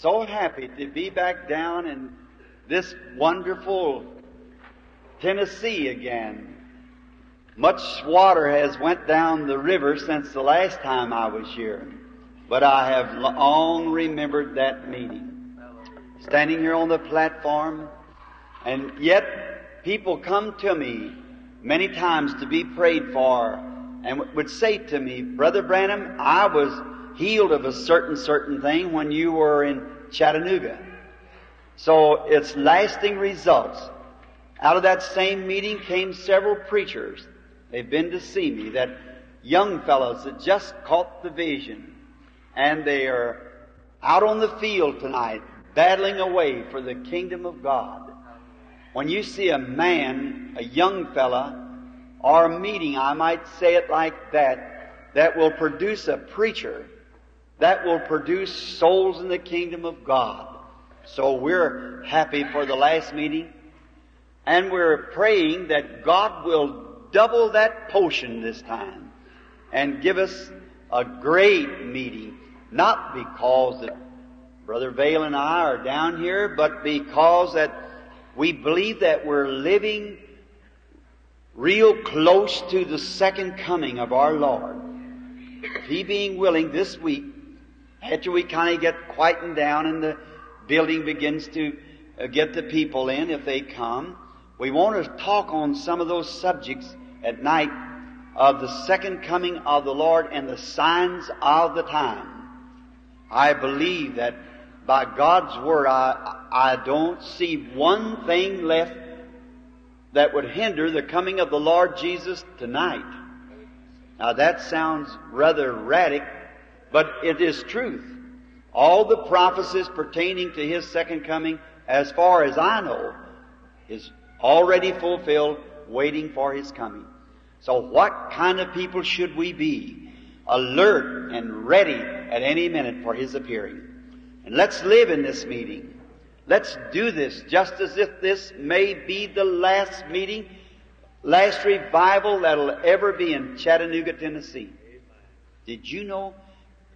So happy to be back down in this wonderful Tennessee again. Much water has went down the river since the last time I was here, but I have long remembered that meeting. Standing here on the platform, and yet people come to me many times to be prayed for and would say to me, Brother Branham, I was healed of a certain, certain thing when you were in Chattanooga. So it's lasting results. Out of that same meeting came several preachers. They've been to see me, that young fellows that just caught the vision. And they are out on the field tonight, battling away for the kingdom of God. When you see a man, a young fella, or a meeting, I might say it like that, that will produce a preacher, that will produce souls in the kingdom of God. So we're happy for the last meeting, and we're praying that God will double that potion this time and give us a great meeting, not because that Brother Vayle and I are down here, but because that we believe that we're living real close to the second coming of our Lord. If He being willing this week, after we kind of get quietened down and the building begins to uh, get the people in, if they come, we want to talk on some of those subjects at night of the second coming of the Lord and the signs of the time. I believe that by God's Word, I, I don't see one thing left that would hinder the coming of the Lord Jesus tonight. Now that sounds rather radical, but it is truth. All the prophecies pertaining to His second coming, as far as I know, is already fulfilled, waiting for His coming. So what kind of people should we be? Alert and ready at any minute for His appearing. And let's live in this meeting. Let's do this just as if this may be the last meeting, last revival that'll ever be in Chattanooga, Tennessee. Did you know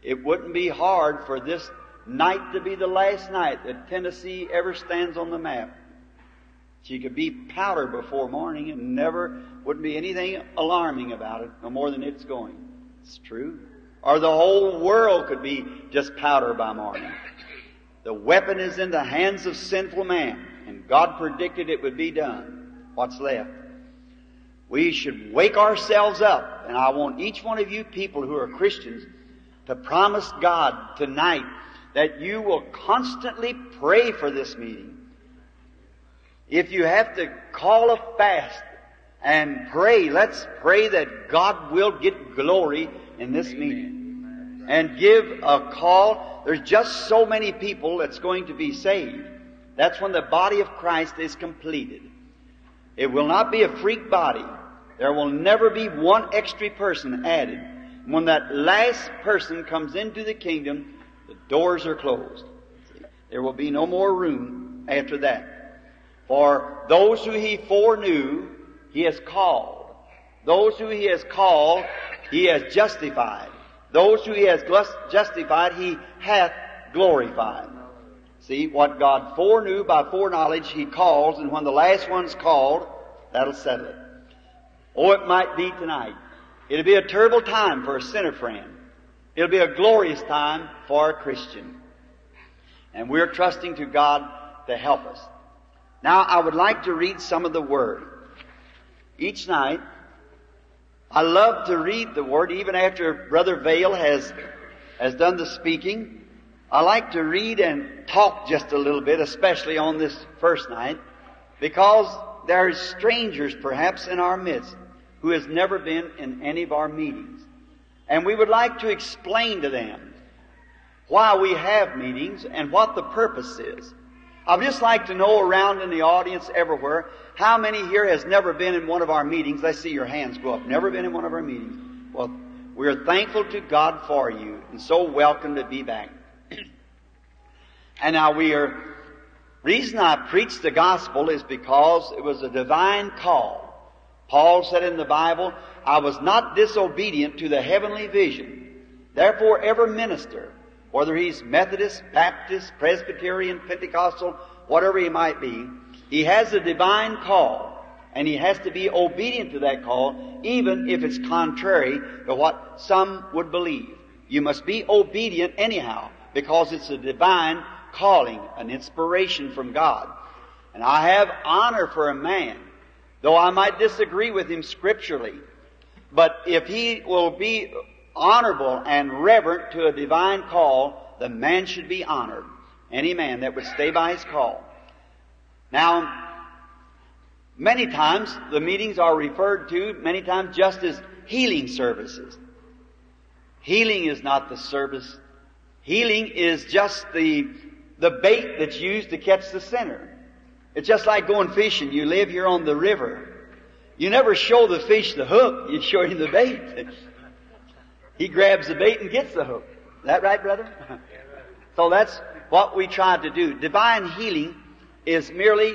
it wouldn't be hard for this night to be the last night that Tennessee ever stands on the map? She could be powder before morning and never wouldn't be anything alarming about it, no more than it's going. It's true. Or the whole world could be just powder by morning. The weapon is in the hands of sinful man, and God predicted it would be done. What's left? We should wake ourselves up, and I want each one of you people who are Christians to promise God tonight that you will constantly pray for this meeting. If you have to call a fast and pray, let's pray that God will get glory in this meeting. And give a call. There's just so many people that's going to be saved. That's when the body of Christ is completed. It will not be a freak body. There will never be one extra person added. When that last person comes into the kingdom, the doors are closed. There will be no more room after that. For those who he foreknew, he has called. Those who he has called, he has justified. Those who he has justified, he hath glorified. See, what God foreknew by foreknowledge, he calls, and when the last one's called, that'll settle it. Oh, it might be tonight. It'll be a terrible time for a sinner friend. It'll be a glorious time for a Christian. And we're trusting to God to help us. Now, I would like to read some of the Word. Each night, I love to read the Word, even after Brother Vayle has, has done the speaking. I like to read and talk just a little bit, especially on this first night, because there are strangers perhaps in our midst who has never been in any of our meetings. And we would like to explain to them why we have meetings and what the purpose is. I'd just like to know around in the audience everywhere, how many here has never been in one of our meetings? Let's see your hands go up. Never been in one of our meetings. Well, we're thankful to God for you and so welcome to be back. and now we are, reason I preach the gospel is because it was a divine call. Paul said in the Bible, I was not disobedient to the heavenly vision. Therefore, every minister whether he's Methodist, Baptist, Presbyterian, Pentecostal, whatever he might be, he has a divine call. And he has to be obedient to that call, even if it's contrary to what some would believe. You must be obedient anyhow, because it's a divine calling, an inspiration from God. And I have honor for a man, though I might disagree with him scripturally. But if he will be honorable and reverent to a divine call, the man should be honored. Any man that would stay by his call. Now, many times the meetings are referred to many times just as healing services. Healing is not the service. Healing is just the, the bait that's used to catch the sinner. It's just like going fishing. You live here on the river. You never show the fish the hook, you show him the bait. he grabs the bait and gets the hook. Is that right, brother? so that's what we try to do. Divine healing is merely,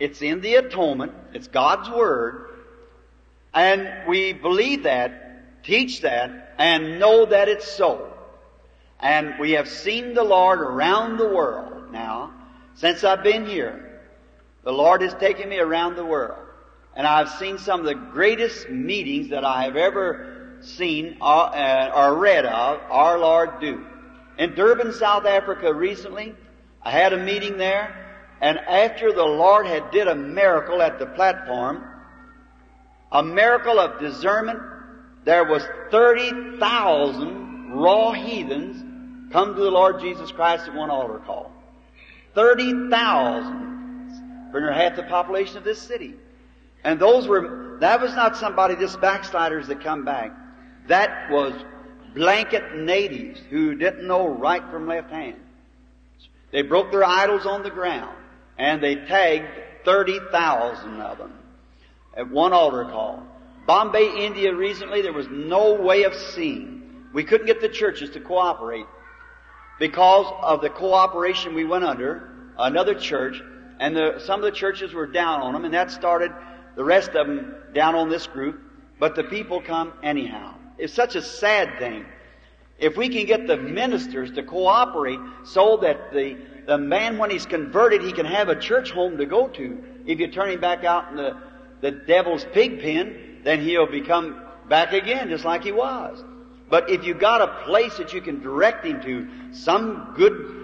it's in the atonement, it's God's Word, and we believe that, teach that, and know that it's so. And we have seen the Lord around the world now, since I've been here. The Lord has taken me around the world. And I've seen some of the greatest meetings that I have ever seen or, uh, or read of our Lord do. In Durban, South Africa recently, I had a meeting there, and after the Lord had did a miracle at the platform, a miracle of discernment, there was 30,000 raw heathens come to the Lord Jesus Christ at one altar call. 30,000 for near half the population of this city. And those were, that was not somebody, just backsliders that come back. That was blanket natives who didn't know right from left hand. They broke their idols on the ground and they tagged 30,000 of them at one altar call. Bombay, India recently, there was no way of seeing. We couldn't get the churches to cooperate because of the cooperation we went under, another church, and the, some of the churches were down on them, and that started the rest of them down on this group, but the people come anyhow. It's such a sad thing. If we can get the ministers to cooperate so that the, the man, when he's converted, he can have a church home to go to. If you turn him back out in the, the devil's pig pen, then he'll become back again just like he was. But if you got a place that you can direct him to, some good,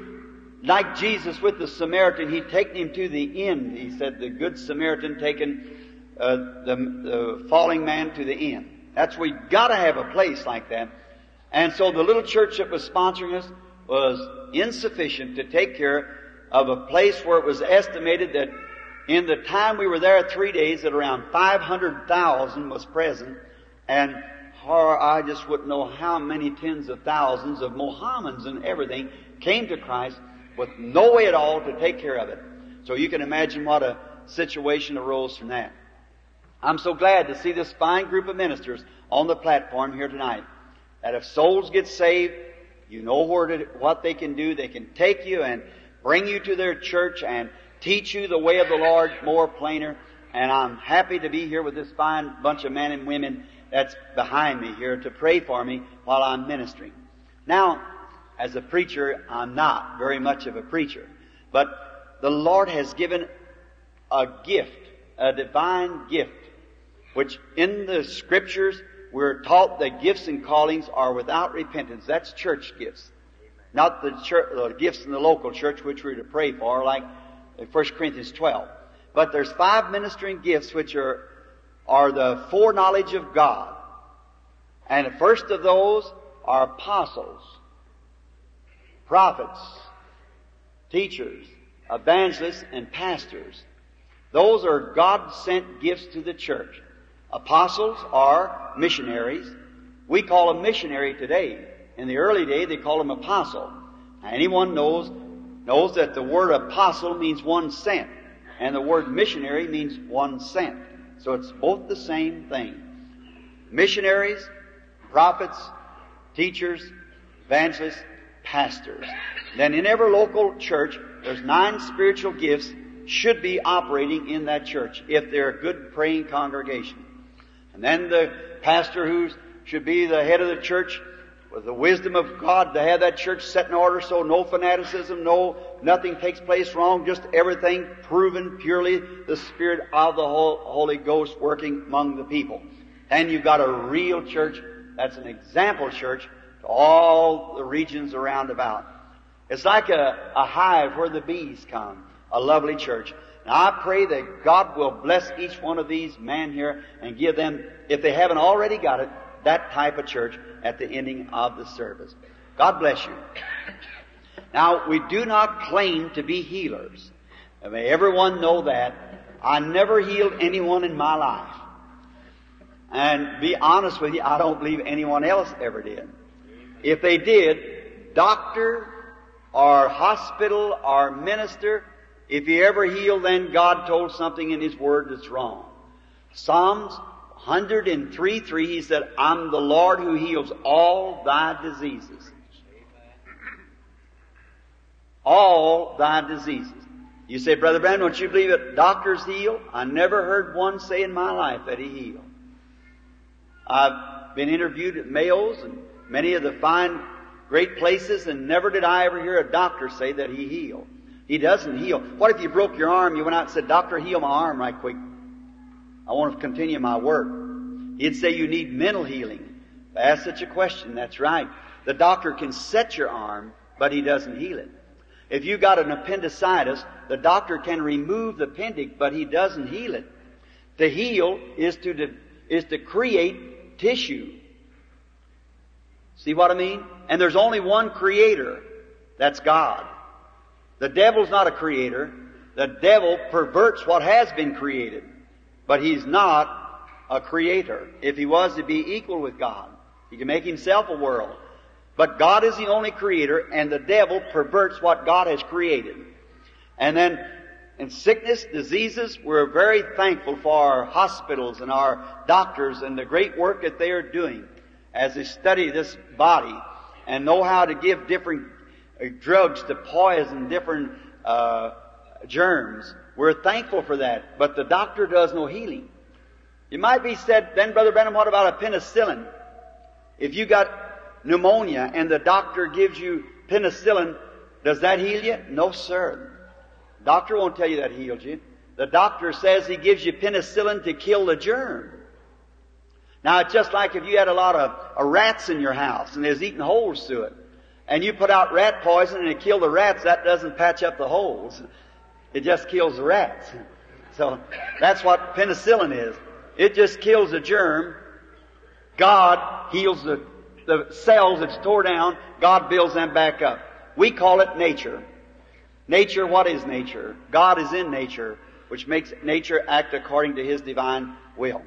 like Jesus with the Samaritan, he'd taken him to the end. He said the good Samaritan taken uh, the, the falling man to the end. That's we got to have a place like that. And so the little church that was sponsoring us was insufficient to take care of a place where it was estimated that in the time we were there three days that around 500,000 was present and or I just wouldn't know how many tens of thousands of Mohammedans and everything came to Christ with no way at all to take care of it. So you can imagine what a situation arose from that. I'm so glad to see this fine group of ministers on the platform here tonight. That if souls get saved, you know where to, what they can do. They can take you and bring you to their church and teach you the way of the Lord more plainer. And I'm happy to be here with this fine bunch of men and women that's behind me here to pray for me while I'm ministering. Now, as a preacher, I'm not very much of a preacher, but the Lord has given a gift, a divine gift which in the scriptures we're taught that gifts and callings are without repentance. That's church gifts. Not the, church, the gifts in the local church which we're to pray for, like 1 Corinthians 12. But there's five ministering gifts which are, are the foreknowledge of God. And the first of those are apostles, prophets, teachers, evangelists, and pastors. Those are God sent gifts to the church. Apostles are missionaries. We call them missionary today. In the early day, they called them apostle. Now, anyone knows knows that the word apostle means one sent, and the word missionary means one sent. So it's both the same thing. Missionaries, prophets, teachers, evangelists, pastors. Then in every local church, there's nine spiritual gifts should be operating in that church if they're a good praying congregation. And then the pastor who should be the head of the church with the wisdom of God to have that church set in order so no fanaticism, no, nothing takes place wrong, just everything proven purely the Spirit of the Holy Ghost working among the people. And you've got a real church that's an example church all the regions around about. It's like a, a hive where the bees come, a lovely church. Now I pray that God will bless each one of these men here and give them, if they haven't already got it, that type of church at the ending of the service. God bless you. Now, we do not claim to be healers. May everyone know that. I never healed anyone in my life. And be honest with you, I don't believe anyone else ever did. If they did, doctor or hospital or minister, if he ever healed, then God told something in His Word that's wrong. Psalms 103 3, He said, I'm the Lord who heals all thy diseases. All thy diseases. You say, Brother Branham, don't you believe that doctors heal? I never heard one say in my life that he healed. I've been interviewed at Mayo's and many of the fine, great places, and never did I ever hear a doctor say that he healed. He doesn't heal. What if you broke your arm, you went out and said, Doctor, heal my arm right quick. I want to continue my work. He'd say you need mental healing. Ask such a question, that's right. The doctor can set your arm, but he doesn't heal it. If you got an appendicitis, the doctor can remove the appendix, but he doesn't heal it. To heal is to, is to create tissue. See what I mean? And there's only one creator. That's God. The devil's not a creator. The devil perverts what has been created. But he's not a creator. If he was to be equal with God, he can make himself a world. But God is the only creator, and the devil perverts what God has created. And then in sickness, diseases, we're very thankful for our hospitals and our doctors and the great work that they are doing as they study this body and know how to give different uh, drugs to poison different uh, germs. We're thankful for that, but the doctor does no healing. You might be said, then Brother Branham, what about a penicillin? If you got pneumonia and the doctor gives you penicillin, does that heal you? No, sir. Doctor won't tell you that heals you. The doctor says he gives you penicillin to kill the germ. Now it's just like if you had a lot of uh, rats in your house and there's eating holes through it, and you put out rat poison and it killed the rats, that doesn't patch up the holes. It just kills the rats. So that's what penicillin is. It just kills the germ. God heals the, the cells that's tore down. God builds them back up. We call it nature. Nature, what is nature? God is in nature, which makes nature act according to His divine will.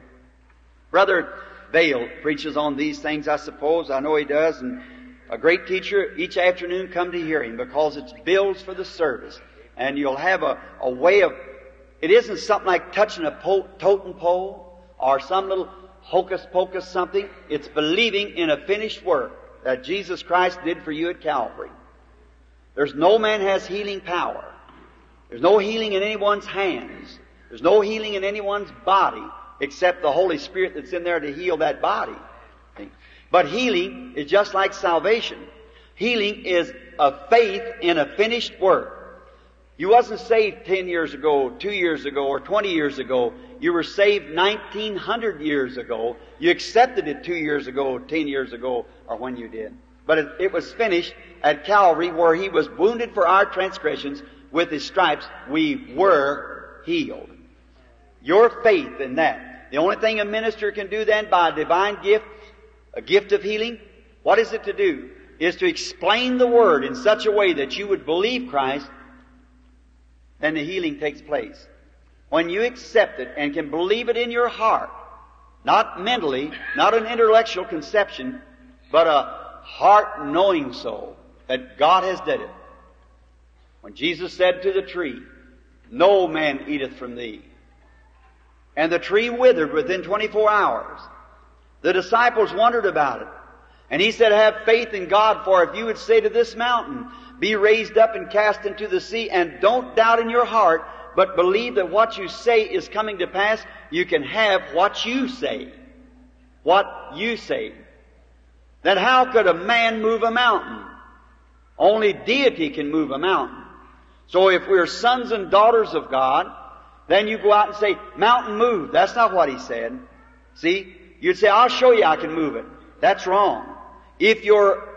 Brother Vayle preaches on these things, I suppose. I know he does. And a great teacher each afternoon come to hear him because it's bills for the service and you'll have a, a way of, it isn't something like touching a po- totem pole or some little hocus pocus something. It's believing in a finished work that Jesus Christ did for you at Calvary. There's no man has healing power. There's no healing in anyone's hands. There's no healing in anyone's body except the Holy Spirit that's in there to heal that body. But healing is just like salvation. Healing is a faith in a finished work. You wasn't saved 10 years ago, 2 years ago, or 20 years ago. You were saved 1900 years ago. You accepted it 2 years ago, 10 years ago, or when you did. But it, it was finished at Calvary where He was wounded for our transgressions. With His stripes, we were healed. Your faith in that. The only thing a minister can do then by a divine gift, a gift of healing, what is it to do? Is to explain the Word in such a way that you would believe Christ then the healing takes place. When you accept it and can believe it in your heart, not mentally, not an intellectual conception, but a heart knowing soul that God has done it. When Jesus said to the tree, No man eateth from thee. And the tree withered within 24 hours. The disciples wondered about it. And he said, Have faith in God, for if you would say to this mountain, be raised up and cast into the sea, and don't doubt in your heart, but believe that what you say is coming to pass. You can have what you say. What you say. then how could a man move a mountain? Only deity can move a mountain. So if we're sons and daughters of God, then you go out and say, mountain move. That's not what he said. See? You'd say, I'll show you I can move it. That's wrong. If your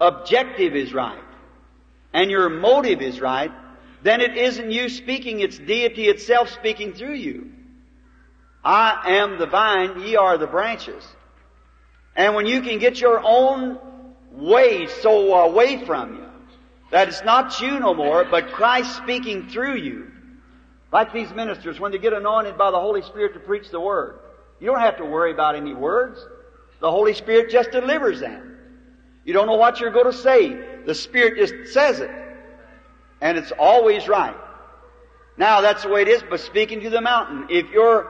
objective is right, and your motive is right, then it isn't you speaking, it's deity itself speaking through you. I am the vine, ye are the branches. And when you can get your own way so away from you, that it's not you no more, but Christ speaking through you. Like these ministers, when they get anointed by the Holy Spirit to preach the Word. You don't have to worry about any words. The Holy Spirit just delivers them. You don't know what you're going to say. The Spirit just says it. And it's always right. Now that's the way it is, but speaking to the mountain, if your,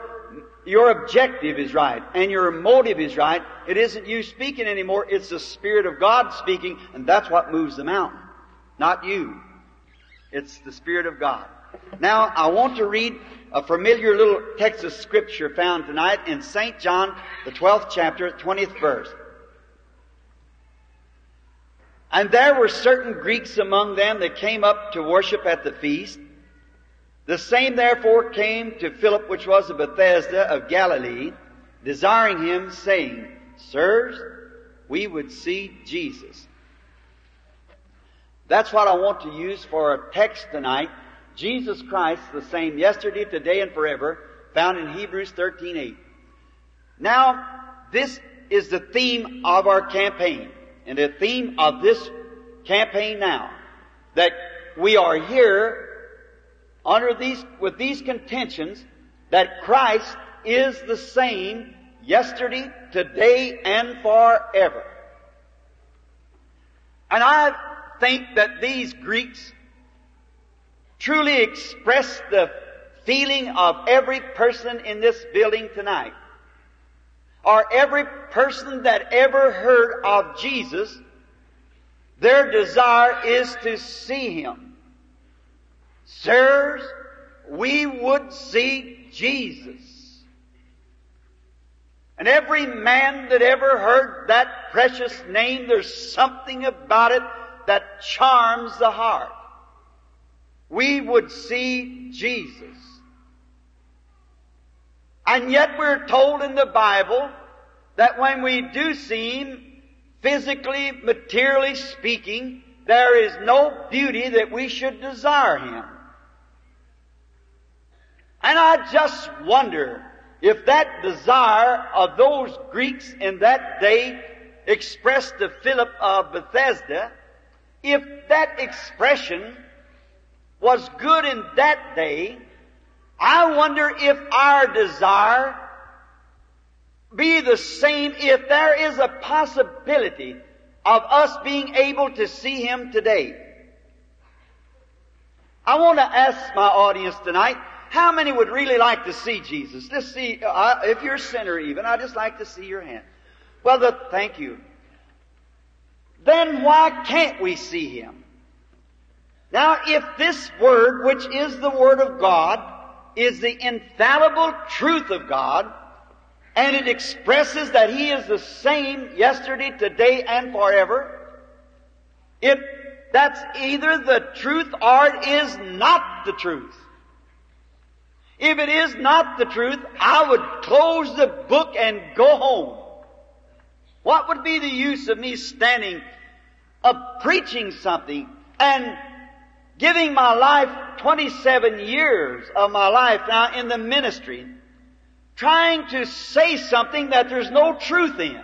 your objective is right and your motive is right, it isn't you speaking anymore, it's the Spirit of God speaking, and that's what moves the mountain. Not you. It's the Spirit of God. Now, I want to read a familiar little text of scripture found tonight in St. John, the 12th chapter, 20th verse. And there were certain Greeks among them that came up to worship at the feast. The same therefore came to Philip, which was of Bethsaida of Galilee, desiring him, saying, Sirs, we would see Jesus. That's what I want to use for a text tonight. Jesus Christ, the same yesterday, today, and forever, found in Hebrews 13:8. Now, this is the theme of our campaign and the theme of this campaign now, that we are here under these, with these contentions that Christ is the same yesterday, today, and forever. And I think that these Greeks truly express the feeling of every person in this building tonight or every person that ever heard of Jesus, their desire is to see Him. Sirs, we would see Jesus. And every man that ever heard that precious name, there's something about it that charms the heart. We would see Jesus. And yet we're told in the Bible that when we do see Him, physically, materially speaking, there is no beauty that we should desire Him. And I just wonder if that desire of those Greeks in that day expressed to Philip of Bethesda, if that expression was good in that day, I wonder if our desire be the same if there is a possibility of us being able to see Him today. I want to ask my audience tonight, how many would really like to see Jesus? Just see, uh, if you're a sinner even, I'd just like to see your hand. Well, the, thank you. Then why can't we see Him? Now, if this Word, which is the Word of God, is the infallible truth of God, and it expresses that He is the same yesterday, today, and forever, it, that's either the truth or it is not the truth. If it is not the truth, I would close the book and go home. What would be the use of me standing up preaching something and giving my life 27 years of my life now in the ministry, trying to say something that there's no truth in.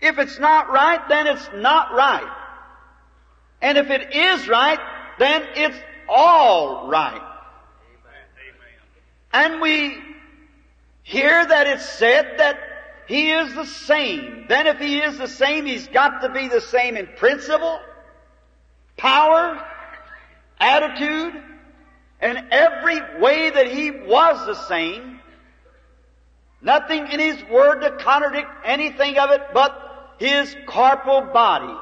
If it's not right, then it's not right. And if it is right, then it's all right. And we hear that it's said that He is the same. Then if He is the same, He's got to be the same in principle, power, attitude, and every way that he was the same. Nothing in his word to contradict anything of it but his corporal body,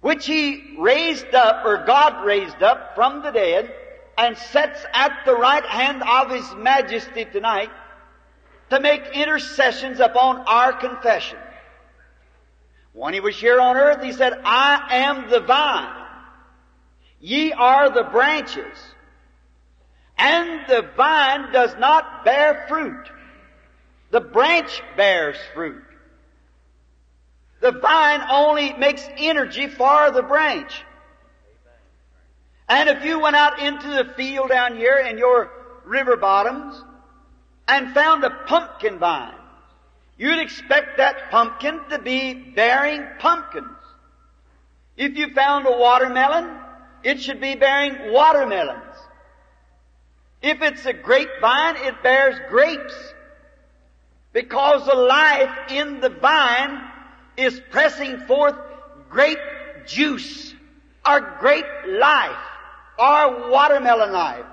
which he raised up, or God raised up from the dead, and sets at the right hand of his majesty tonight, to make intercessions upon our confession. When he was here on earth, he said, I am the vine. Ye are the branches. And the vine does not bear fruit. The branch bears fruit. The vine only makes energy for the branch. And if you went out into the field down here in your river bottoms and found a pumpkin vine, you'd expect that pumpkin to be bearing pumpkins. If you found a watermelon, it should be bearing watermelons. If it's a grapevine, it bears grapes. Because the life in the vine is pressing forth grape juice, our grape life, our watermelon life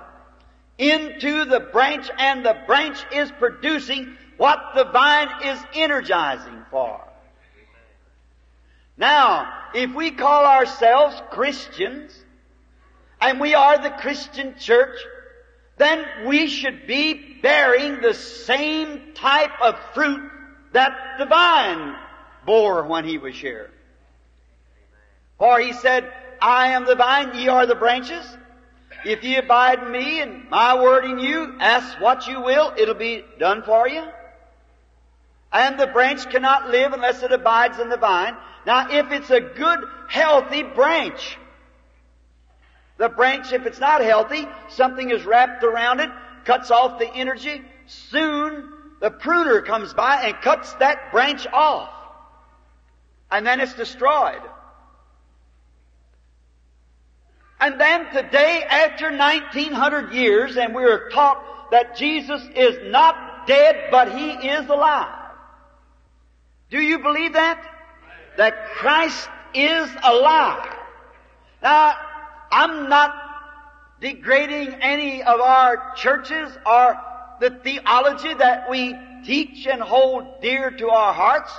into the branch and the branch is producing what the vine is energizing for. Now, if we call ourselves Christians, and we are the Christian church, then we should be bearing the same type of fruit that the vine bore when he was here. For he said, I am the vine, ye are the branches. If ye abide in me and my word in you, ask what you will, it'll be done for you. And the branch cannot live unless it abides in the vine. Now, if it's a good, healthy branch, the branch, if it's not healthy, something is wrapped around it, cuts off the energy. Soon, the pruner comes by and cuts that branch off. And then it's destroyed. And then today, after 1900 years, and we are taught that Jesus is not dead, but He is alive. Do you believe that? That Christ is alive. Now, I'm not degrading any of our churches or the theology that we teach and hold dear to our hearts.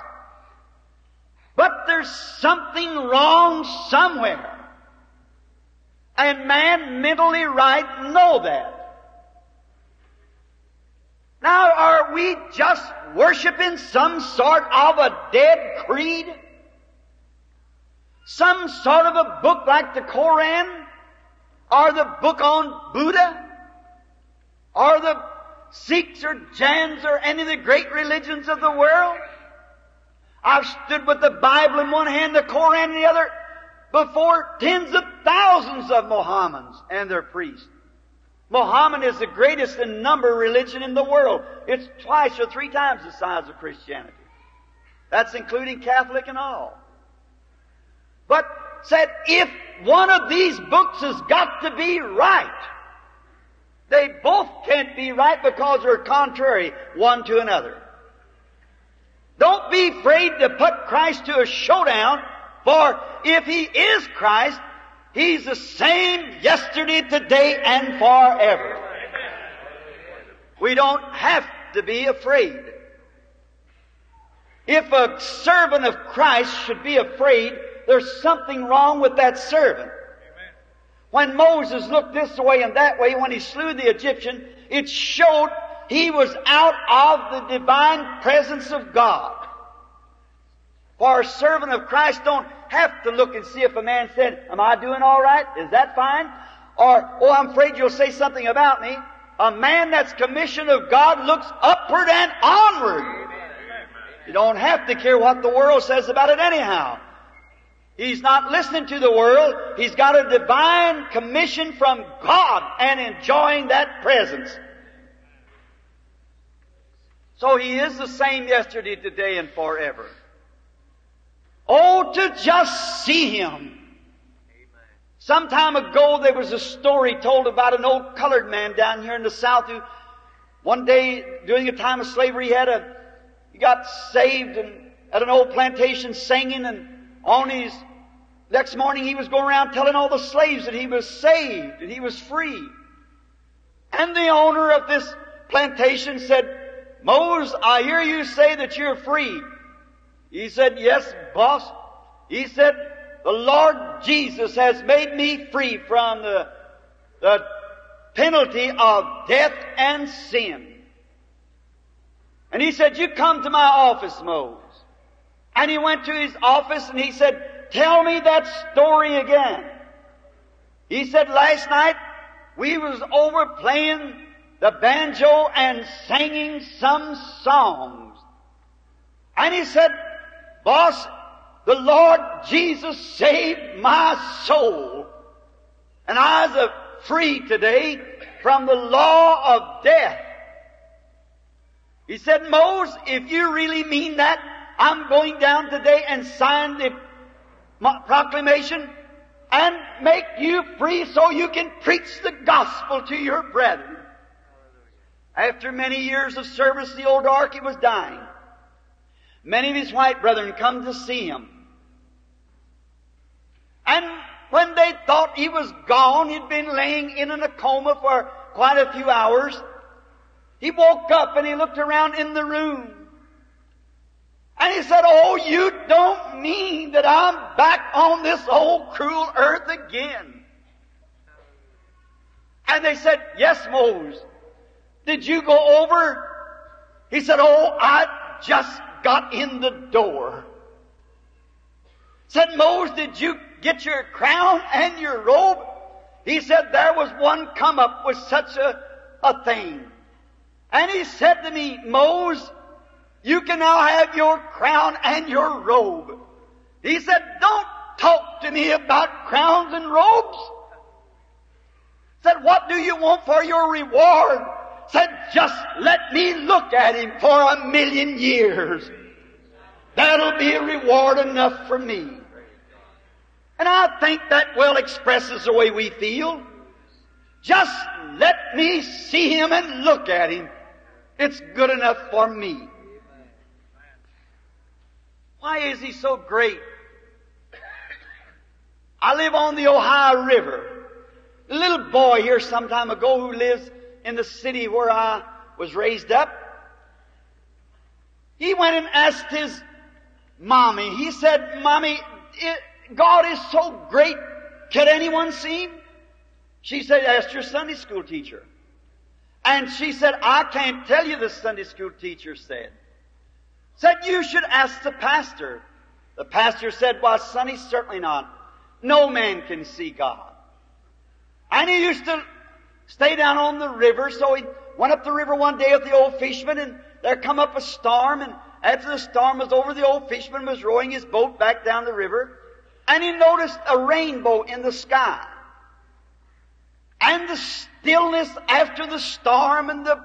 But there's something wrong somewhere. And man mentally right know that. Now are we just worshiping some sort of a dead creed? Some sort of a book like the Koran? Or the book on Buddha? Or the Sikhs or Jains or any of the great religions of the world? I've stood with the Bible in one hand, the Koran in the other, before tens of thousands of Mohammedans and their priests. Mohammed is the greatest in number religion in the world. It's twice or three times the size of Christianity. That's including Catholic and all. But said, if one of these books has got to be right, they both can't be right because they're contrary one to another. Don't be afraid to put Christ to a showdown, for if He is Christ, He's the same yesterday, today, and forever. We don't have to be afraid. If a servant of Christ should be afraid, there's something wrong with that servant. When Moses looked this way and that way, when he slew the Egyptian, it showed he was out of the divine presence of God. For a servant of Christ don't have to look and see if a man said, am I doing all right? Is that fine? Or, oh, I'm afraid you'll say something about me. A man that's commissioned of God looks upward and onward. You don't have to care what the world says about it anyhow. He's not listening to the world. He's got a divine commission from God and enjoying that presence. So he is the same yesterday, today, and forever. Oh, to just see him. Some time ago there was a story told about an old colored man down here in the South who one day during a time of slavery he had a, he got saved and at an old plantation singing and on his Next morning he was going around telling all the slaves that he was saved and he was free. And the owner of this plantation said, Mose, I hear you say that you're free. He said, yes, boss. He said, the Lord Jesus has made me free from the, the penalty of death and sin. And he said, you come to my office, Mose. And he went to his office and he said, tell me that story again. He said, last night we was over playing the banjo and singing some songs. And he said, boss, the Lord Jesus saved my soul. And I was free today from the law of death. He said, Mose, if you really mean that, I'm going down today and sign the proclamation and make you free so you can preach the gospel to your brethren. After many years of service, the old darky was dying. Many of his white brethren come to see him. And when they thought he was gone, he'd been laying in a coma for quite a few hours. He woke up and he looked around in the room. And he said, Oh, you don't mean that I'm back on this old cruel earth again. And they said, Yes, Mose. Did you go over? He said, Oh, I just got in the door. Said, Moses, did you get your crown and your robe? He said, there was one come up with such a, a thing. And he said to me, Moses, you can now have your crown and your robe. He said, don't talk to me about crowns and robes. Said, what do you want for your reward? Said, just let me look at him for a million years. That'll be a reward enough for me. And I think that well expresses the way we feel. Just let me see him and look at him. It's good enough for me. Why is he so great? I live on the Ohio River. A little boy here some time ago who lives in the city where I was raised up, he went and asked his mommy. He said, Mommy, it, God is so great. Can anyone see him? She said, Ask your Sunday school teacher. And she said, I can't tell you, the Sunday school teacher said. Said, you should ask the pastor. The pastor said, Why, Sonny, certainly not. No man can see God. And he used to stay down on the river, so he went up the river one day with the old fisherman, and there come up a storm, and after the storm was over, the old fisherman was rowing his boat back down the river, and he noticed a rainbow in the sky. And the stillness after the storm, and the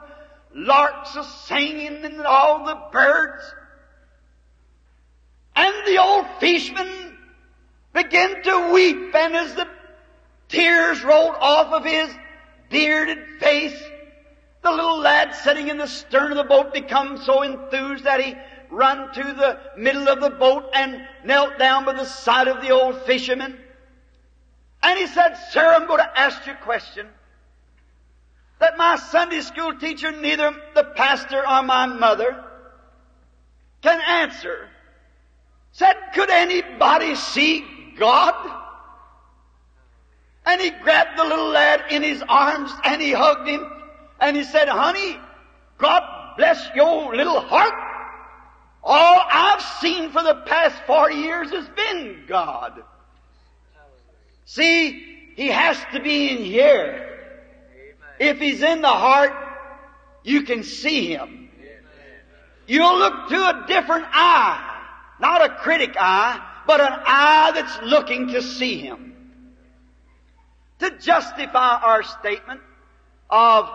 larks a singing, and all the birds. And the old fisherman began to weep, and as the tears rolled off of his bearded face, the little lad sitting in the stern of the boat became so enthused that he run to the middle of the boat and knelt down by the side of the old fisherman. And he said, Sir, I'm going to ask you a question that my Sunday school teacher, neither the pastor or my mother, can answer. Said, could anybody see God? And he grabbed the little lad in his arms and he hugged him and he said, honey, God bless your little heart. All I've seen for the past 40 years has been God. See, He has to be in here. If He's in the heart, you can see Him. You'll look to a different eye. Not a critic eye, but an eye that's looking to see Him. To justify our statement of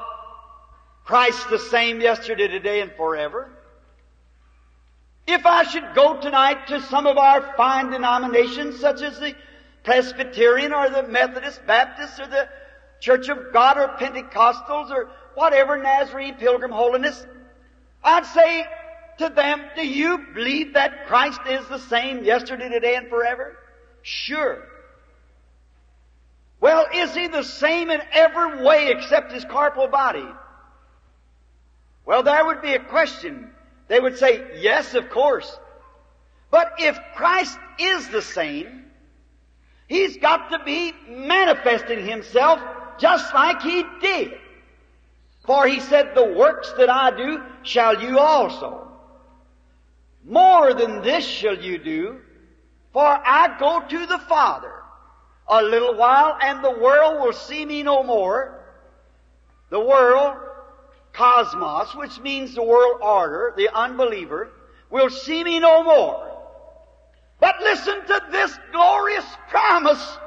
Christ the same yesterday, today, and forever, if I should go tonight to some of our fine denominations, such as the Presbyterian or the Methodist Baptist or the Church of God or Pentecostals or whatever Nazarene Pilgrim Holiness, I'd say to them, do you believe that Christ is the same yesterday, today, and forever? Sure. Well, is He the same in every way except His corporal body? Well, there would be a question. They would say, yes, of course. But if Christ is the same, He's got to be manifesting Himself just like He did. For he said, The works that I do shall you also. More than this shall you do, for I go to the Father. A little while, and the world will see me no more. The world, cosmos, which means the world order, the unbeliever, will see me no more. But listen to this glorious promise.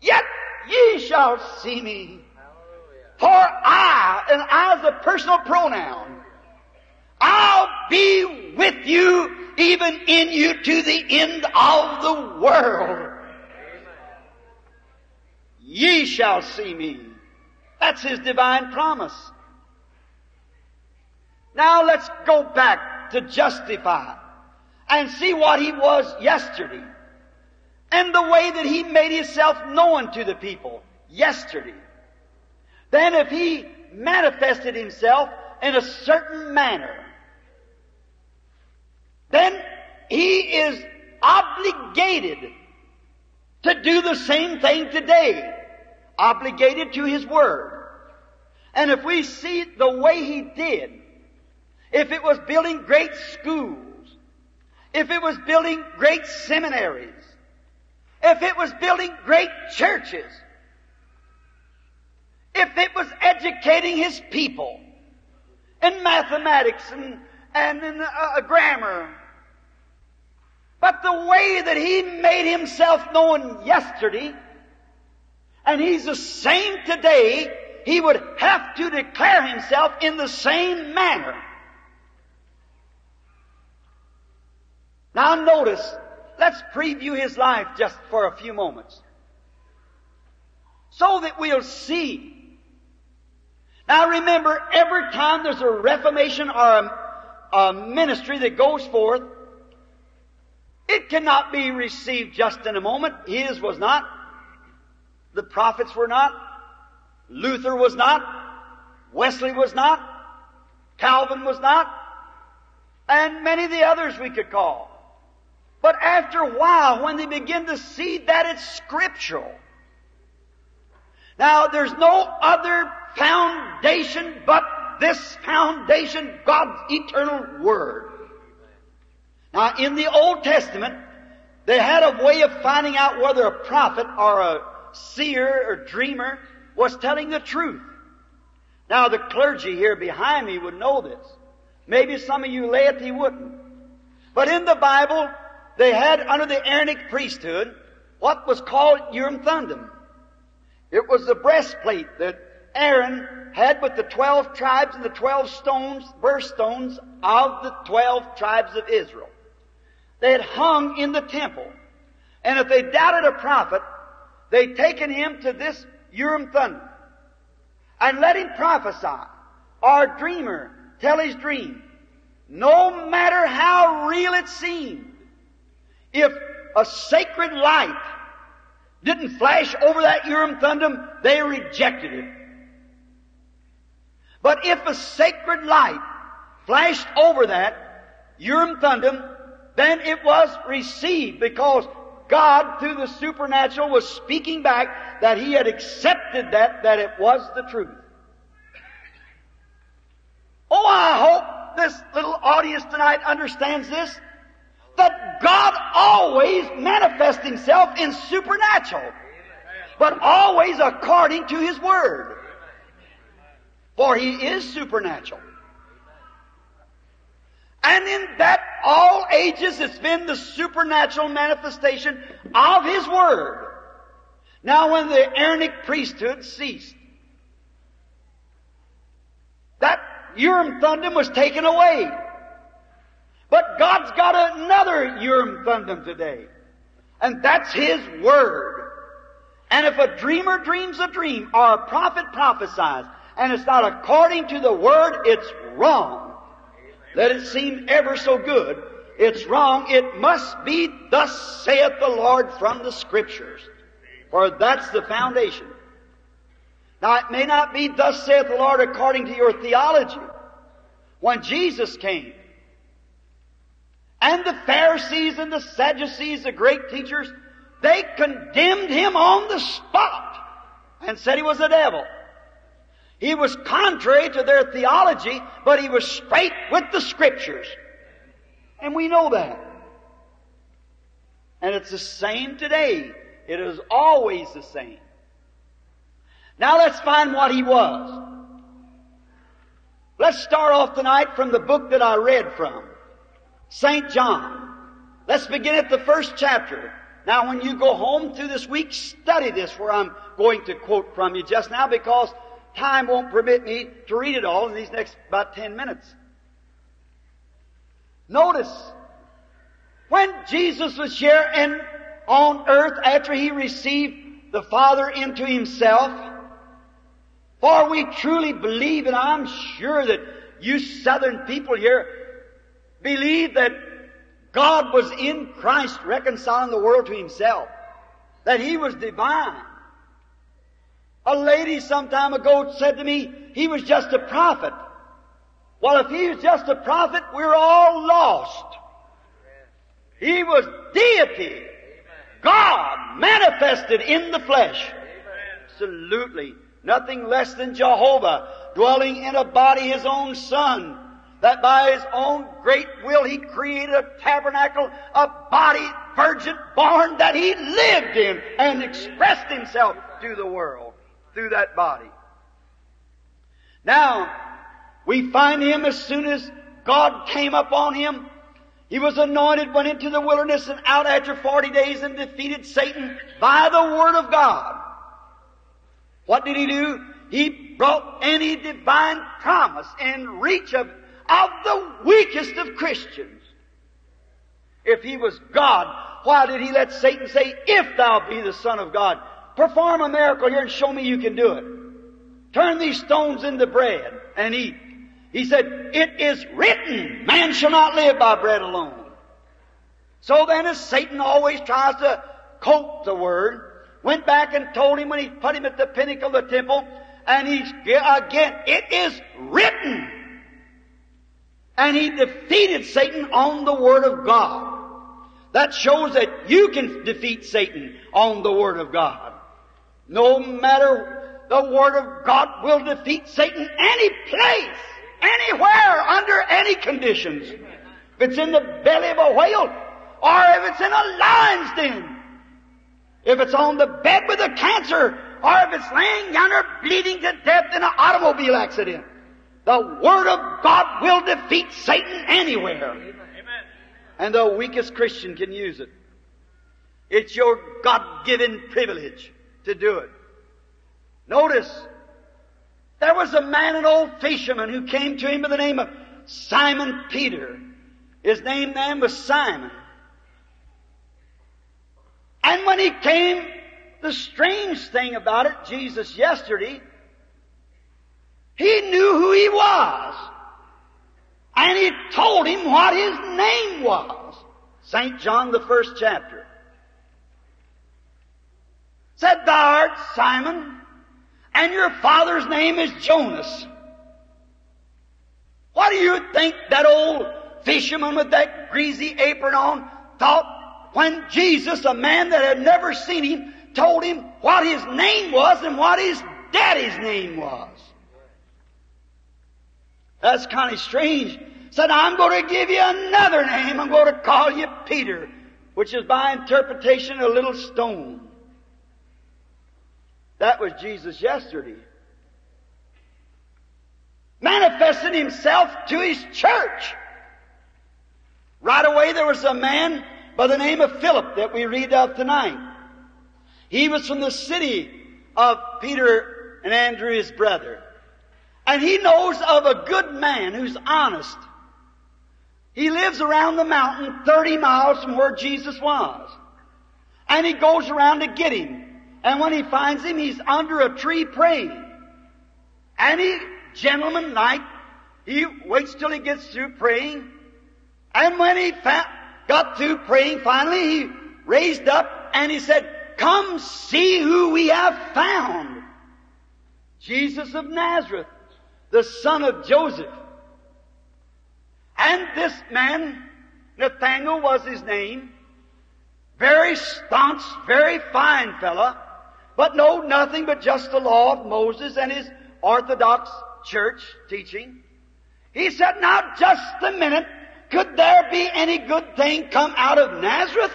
Yet ye shall see me. For I, and I is a personal pronoun, I'll be with you, even in you to the end of the world. Ye shall see me. That's His divine promise. Now let's go back to justify and see what He was yesterday and the way that He made Himself known to the people yesterday. Then if He manifested Himself in a certain manner, then He is obligated to do the same thing today. Obligated to His Word. And if we see the way He did, if it was building great schools, if it was building great seminaries, if it was building great churches, if it was educating his people in mathematics and, and in uh, grammar. But the way that he made himself known yesterday, and he's the same today, he would have to declare himself in the same manner. Now notice, let's preview his life just for a few moments. So that we'll see. Now remember, every time there's a reformation or a, a ministry that goes forth, it cannot be received just in a moment. His was not. The prophets were not. Luther was not. Wesley was not. Calvin was not. And many of the others we could call. But after a while, when they begin to see that it's scriptural, now there's no other foundation but this foundation, God's eternal Word. Now in the Old Testament, they had a way of finding out whether a prophet or a seer or dreamer was telling the truth. Now the clergy here behind me would know this. Maybe some of you laity wouldn't. But in the Bible, they had under the Aaronic priesthood what was called Urim Thummim. It was the breastplate that Aaron had with the twelve tribes and the twelve stones, birthstones of the twelve tribes of Israel. They had hung in the temple. And if they doubted a prophet, they'd taken him to this Urim Thummim and let him prophesy or dreamer tell his dream. No matter how real it seemed, if a sacred light didn't flash over that Urim Thummim, they rejected it. But if a sacred light flashed over that Urim Thummim, then it was received because God, through the supernatural, was speaking back that He had accepted that, that it was the truth. Oh, I hope this little audience tonight understands this. That God always manifests Himself in supernatural, but always according to His Word. For He is supernatural. And in that all ages it's been the supernatural manifestation of His Word. Now when the Aaronic priesthood ceased, that Urim Thummim was taken away. But God's got another Urim Thummim today. And that's His Word. And if a dreamer dreams a dream or a prophet prophesies and it's not according to the Word, it's wrong. Let it seem ever so good. It's wrong. It must be thus saith the Lord from the Scriptures. For that's the foundation. Now it may not be thus saith the Lord according to your theology. When Jesus came, and the Pharisees and the Sadducees, the great teachers, they condemned him on the spot and said he was a devil. He was contrary to their theology, but he was straight with the scriptures. And we know that. And it's the same today. It is always the same. Now let's find what he was. Let's start off tonight from the book that I read from. St. John. Let's begin at the first chapter. Now when you go home through this week, study this where I'm going to quote from you just now because time won't permit me to read it all in these next about ten minutes. Notice, when Jesus was here and on earth after he received the Father into himself, for we truly believe, and I'm sure that you southern people here believe that God was in Christ reconciling the world to himself, that he was divine. A lady some time ago said to me, he was just a prophet. Well, if he was just a prophet, we're all lost. He was deity. God manifested in the flesh. Absolutely. Nothing less than Jehovah dwelling in a body, His own Son, that by His own great will He created a tabernacle, a body, virgin born that He lived in and expressed Himself to the world through that body. Now, we find Him as soon as God came upon Him. He was anointed, went into the wilderness and out after 40 days and defeated Satan by the Word of God. What did he do? He brought any divine promise in reach of, of the weakest of Christians. If he was God, why did he let Satan say, if thou be the Son of God, perform a miracle here and show me you can do it. Turn these stones into bread and eat. He said, it is written, man shall not live by bread alone. So then as Satan always tries to coat the word, went back and told him when he put him at the pinnacle of the temple, and he's again, it is written. And he defeated Satan on the Word of God. That shows that you can defeat Satan on the Word of God. No matter the Word of God will defeat Satan any place, anywhere, under any conditions. If it's in the belly of a whale, or if it's in a lion's den, if it's on the bed with a cancer, or if it's laying yonder bleeding to death in an automobile accident. The Word of God will defeat Satan anywhere. Amen. And the weakest Christian can use it. It's your God-given privilege to do it. Notice, there was a man, an old fisherman, who came to him by the name of Simon Peter. His name then was Simon. And when he came, the strange thing about it, Jesus yesterday, he knew who he was. And he told him what his name was. St. John, the first chapter. Said, Thou art Simon, and your father's name is Jonas. What do you think that old fisherman with that greasy apron on thought when Jesus, a man that had never seen him, told him what his name was and what his daddy's name was. That's kind of strange. Said, I'm going to give you another name. I'm going to call you Peter, which is by interpretation a little stone. That was Jesus yesterday. Manifesting himself to his church. Right away there was a man by the name of Philip that we read of tonight. He was from the city of Peter and Andrew, his brother. And he knows of a good man who's honest. He lives around the mountain 30 miles from where Jesus was. And he goes around to get him. And when he finds him, he's under a tree praying. Any gentleman like, he waits till he gets through praying. And when he found, got through praying, finally he raised up and he said, Come see who we have found. Jesus of Nazareth, the son of Joseph. And this man, Nathanael was his name, very staunch, very fine fellow, but know nothing but just the law of Moses and his Orthodox church teaching. He said, now just a minute, could there be any good thing come out of Nazareth?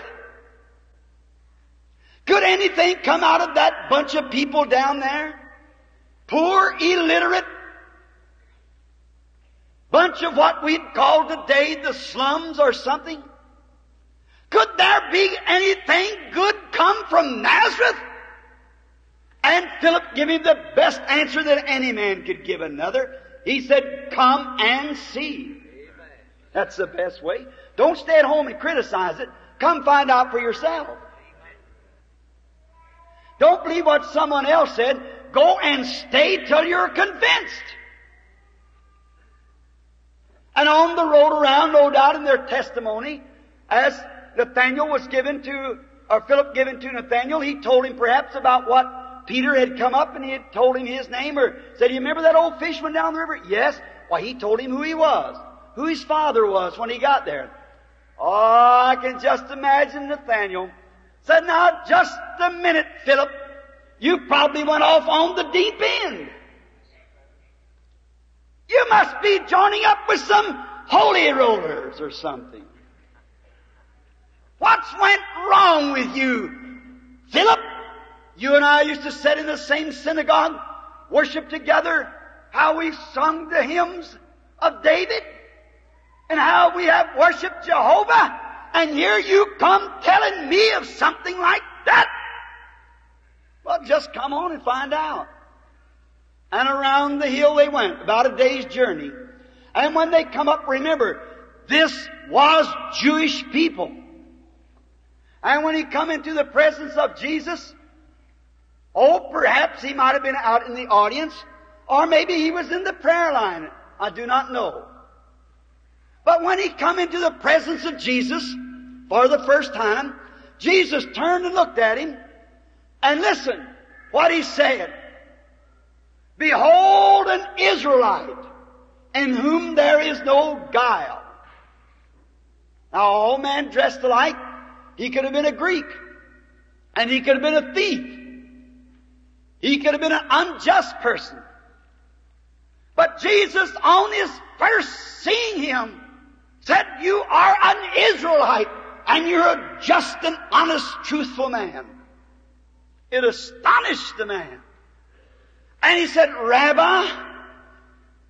Could anything come out of that bunch of people down there? Poor, illiterate, bunch of what we'd call today the slums or something? Could there be anything good come from Nazareth? And Philip gave him the best answer that any man could give another. He said, come and see. That's the best way. Don't stay at home and criticize it. Come find out for yourself. Don't believe what someone else said. Go and stay till you're convinced. And on the road around, no doubt in their testimony, as Nathaniel was given to, or Philip given to Nathaniel, he told him perhaps about what Peter had come up and he had told him his name, or said, you remember that old fisherman down the river? Yes. Why, he told him who he was, who his father was when he got there. Oh, I can just imagine Nathaniel said, now just a minute, Philip. You probably went off on the deep end. You must be joining up with some holy rollers or something. What's went wrong with you? Philip, you and I used to sit in the same synagogue, worship together, how we sung the hymns of David, and how we have worshiped Jehovah, and here you come telling me of something like that. Well, just come on and find out. And around the hill they went, about a day's journey. And when they come up, remember, this was Jewish people. And when he come into the presence of Jesus, oh, perhaps he might have been out in the audience, or maybe he was in the prayer line. I do not know. But when he come into the presence of Jesus for the first time, Jesus turned and looked at him, and listen what he said. Behold an Israelite in whom there is no guile. Now all men dressed alike. He could have been a Greek. And he could have been a thief. He could have been an unjust person. But Jesus, on his first seeing him, said, You are an Israelite, and you're a just and honest, truthful man. It astonished the man. And he said, Rabbi,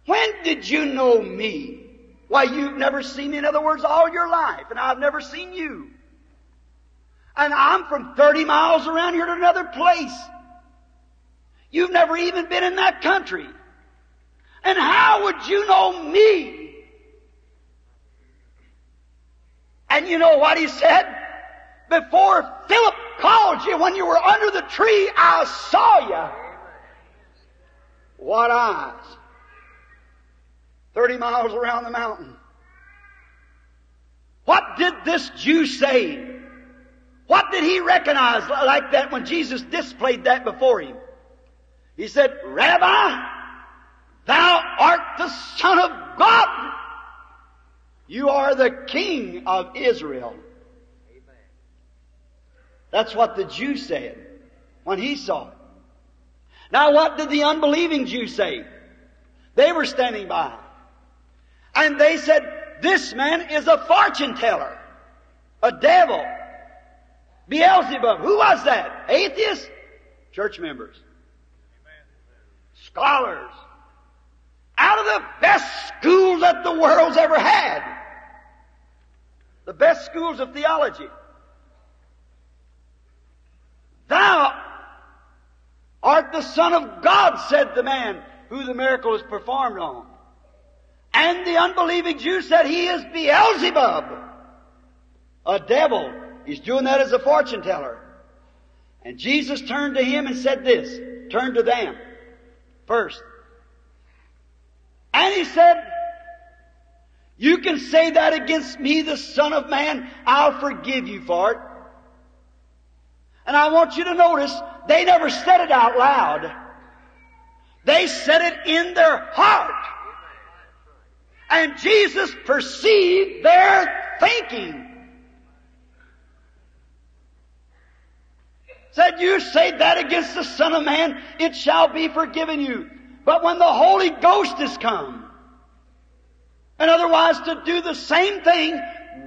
when did you know me? Why, you've never seen me, in other words, all your life, and I've never seen you. And I'm from 30 miles around here to another place. You've never even been in that country. And how would you know me? And you know what he said? Before Philip called you when you were under the tree, I saw you. What eyes? 30 miles around the mountain. What did this Jew say? What did he recognize like that when Jesus displayed that before him? He said, Rabbi, thou art the Son of God. You are the King of Israel. That's what the Jew said when he saw it. Now what did the unbelieving Jews say? They were standing by. And they said, this man is a fortune teller, a devil, Beelzebub. Who was that? Atheists? Church members. Scholars. Out of the best schools that the world's ever had. The best schools of theology. Thou art the Son of God, said the man who the miracle was performed on. And the unbelieving Jew said he is Beelzebub, a devil. He's doing that as a fortune teller. And Jesus turned to him and said this, turned to them first. And he said, you can say that against me, the Son of Man, I'll forgive you for it. And I want you to notice, they never said it out loud. They said it in their heart. And Jesus perceived their thinking. Said, you say that against the Son of Man, it shall be forgiven you. But when the Holy Ghost is come, and otherwise to do the same thing,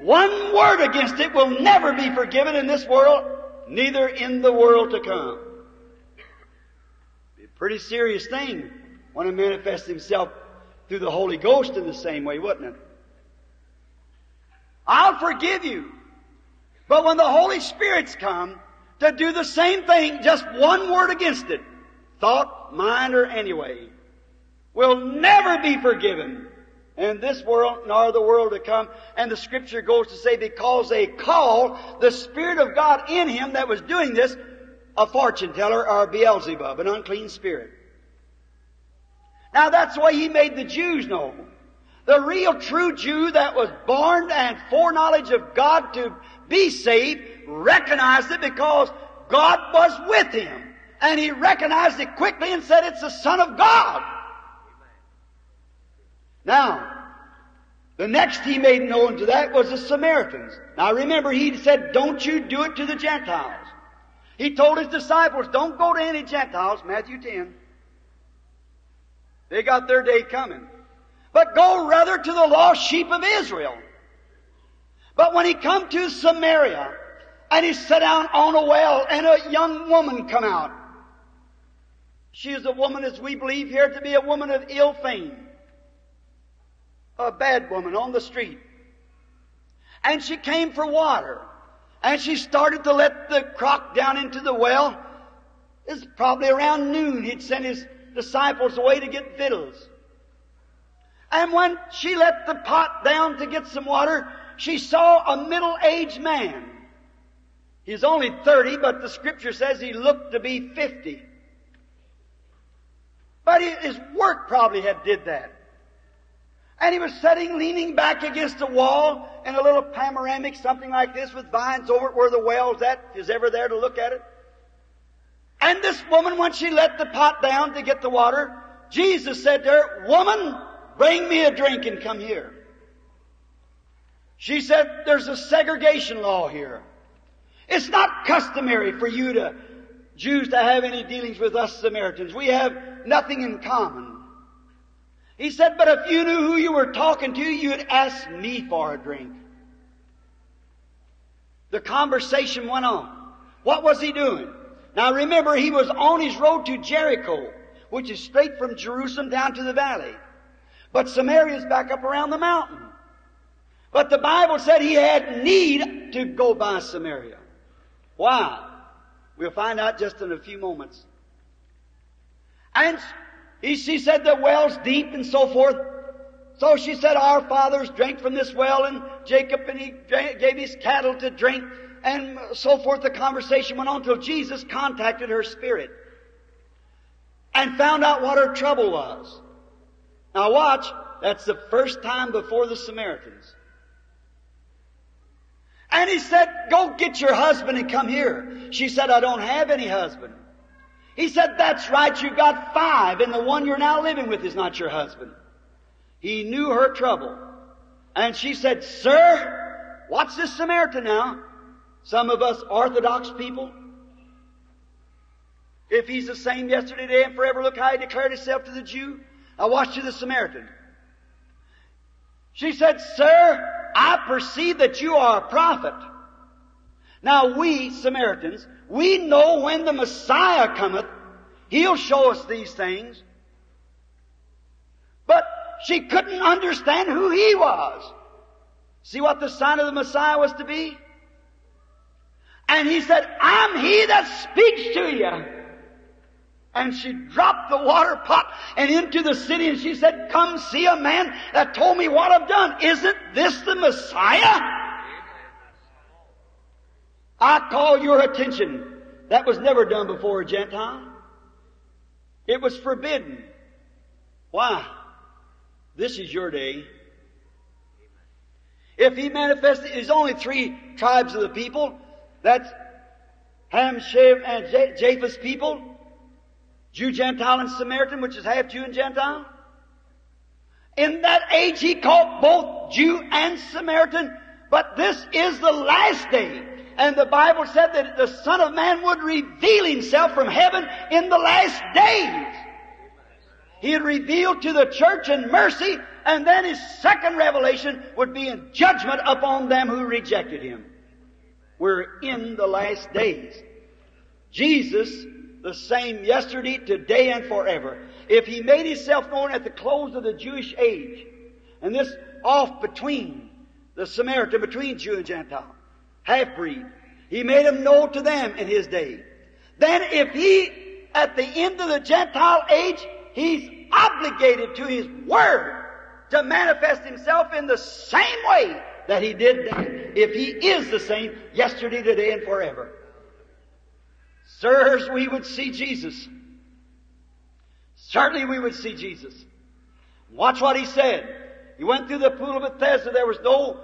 one word against it will never be forgiven in this world, neither in the world to come. Be a pretty serious thing when it manifests himself through the Holy Ghost in the same way, wouldn't it? I'll forgive you. But when the Holy Spirit's come to do the same thing, just one word against it, thought, mind, or anyway, will never be forgiven in this world nor the world to come. And the scripture goes to say, because they call the Spirit of God in him that was doing this a fortune teller or Beelzebub, an unclean spirit. Now that's the way he made the Jews know. The real true Jew that was born and foreknowledge of God to be saved recognized it because God was with him. And he recognized it quickly and said, it's the Son of God. Now, the next he made known to that was the Samaritans. Now remember, he said, don't you do it to the Gentiles. He told his disciples, don't go to any Gentiles, Matthew 10. They got their day coming. But go rather to the lost sheep of Israel. But when he come to Samaria, and he sat down on a well, and a young woman come out. She is a woman, as we believe here, to be a woman of ill fame a bad woman on the street. And she came for water. And she started to let the crock down into the well. It's probably around noon. He'd sent his disciples away to get victuals. And when she let the pot down to get some water, she saw a middle-aged man. He's only 30, but the scripture says he looked to be 50. But his work probably had did that. And he was sitting leaning back against a wall in a little panoramic, something like this, with vines over it where the well's at, is ever there to look at it. And this woman, when she let the pot down to get the water, Jesus said to her, Woman, bring me a drink and come here. She said, There's a segregation law here. It's not customary for you to, Jews to have any dealings with us Samaritans. We have nothing in common. He said, but if you knew who you were talking to, you'd ask me for a drink. The conversation went on. What was he doing? Now remember, he was on his road to Jericho, which is straight from Jerusalem down to the valley. But Samaria's back up around the mountain. But the Bible said he had need to go by Samaria. Why? We'll find out just in a few moments. And he, she said the well's deep and so forth. So she said, our fathers drank from this well and Jacob and he drank, gave his cattle to drink and so forth. The conversation went on until Jesus contacted her spirit and found out what her trouble was. Now watch, that's the first time before the Samaritans. And he said, go get your husband and come here. She said, I don't have any husband. He said, that's right, you've got five, and the one you're now living with is not your husband. He knew her trouble. And she said, Sir, what's this Samaritan now? Some of us Orthodox people, if he's the same yesterday, today, and forever, look how he declared himself to the Jew. I watched you the Samaritan. She said, Sir, I perceive that you are a prophet. Now we, Samaritans, we know when the Messiah cometh, He'll show us these things. But she couldn't understand who He was. See what the sign of the Messiah was to be? And He said, I'm He that speaks to you. And she dropped the water pot and into the city and she said, come see a man that told me what I've done. Isn't this the Messiah? I call your attention. That was never done before a Gentile. It was forbidden. Why? This is your day. If he manifested, there's only three tribes of the people. That's Ham, Shem, and Japheth's people. Jew, Gentile, and Samaritan, which is half Jew and Gentile. In that age, he called both Jew and Samaritan, but this is the last day. And the Bible said that the Son of Man would reveal Himself from heaven in the last days. He had revealed to the church in mercy, and then His second revelation would be in judgment upon them who rejected Him. We're in the last days. Jesus, the same yesterday, today, and forever. If He made Himself known at the close of the Jewish age, and this off between the Samaritan, between Jew and Gentile, half-breed, He made Him known to them in His day. Then if He, at the end of the Gentile age, He's obligated to His Word to manifest Himself in the same way that He did then, if He is the same yesterday, today, and forever. Sirs, we would see Jesus. Certainly we would see Jesus. Watch what He said. He went through the pool of Bethesda. There was no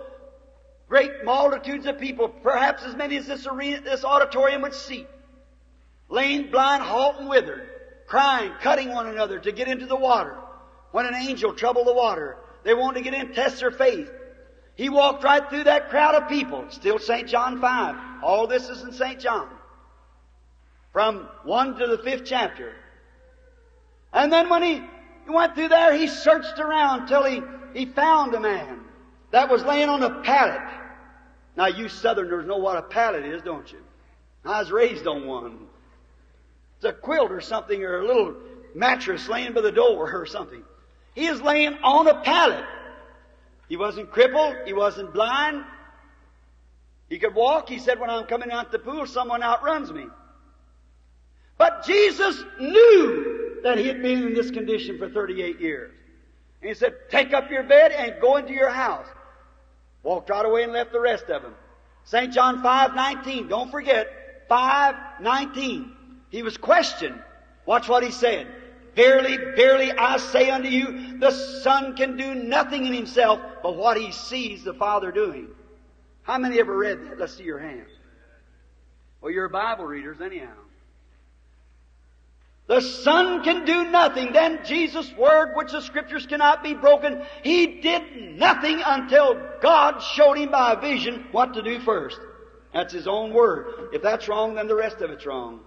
great multitudes of people, perhaps as many as this arena, this auditorium would seat. Lame, blind, halt, and withered, crying, cutting one another to get into the water. When an angel troubled the water, they wanted to get in, test their faith. He walked right through that crowd of people. Still St. John 5. All this is in St. John. From 1 to the 5th chapter. And then when he, went through there, he searched around till he, he found a man that was laying on a pallet. Now you southerners know what a pallet is, don't you? I was raised on one. It's a quilt or something or a little mattress laying by the door or something. He is laying on a pallet. He wasn't crippled. He wasn't blind. He could walk. He said, when I'm coming out the pool, someone outruns me. But Jesus knew that he had been in this condition for 38 years. And he said, take up your bed and go into your house. Walked right away and left the rest of them. St. John 5, 19. Don't forget, 5, 19. He was questioned. Watch what he said. Verily, verily, I say unto you, the Son can do nothing in himself but what he sees the Father doing. How many ever read that? Let's see your hands. Well, you're Bible readers anyhow. The Son can do nothing. Then Jesus' word, which the Scriptures cannot be broken, He did nothing until God showed Him by a vision what to do first. That's His own word. If that's wrong, then the rest of it's wrong.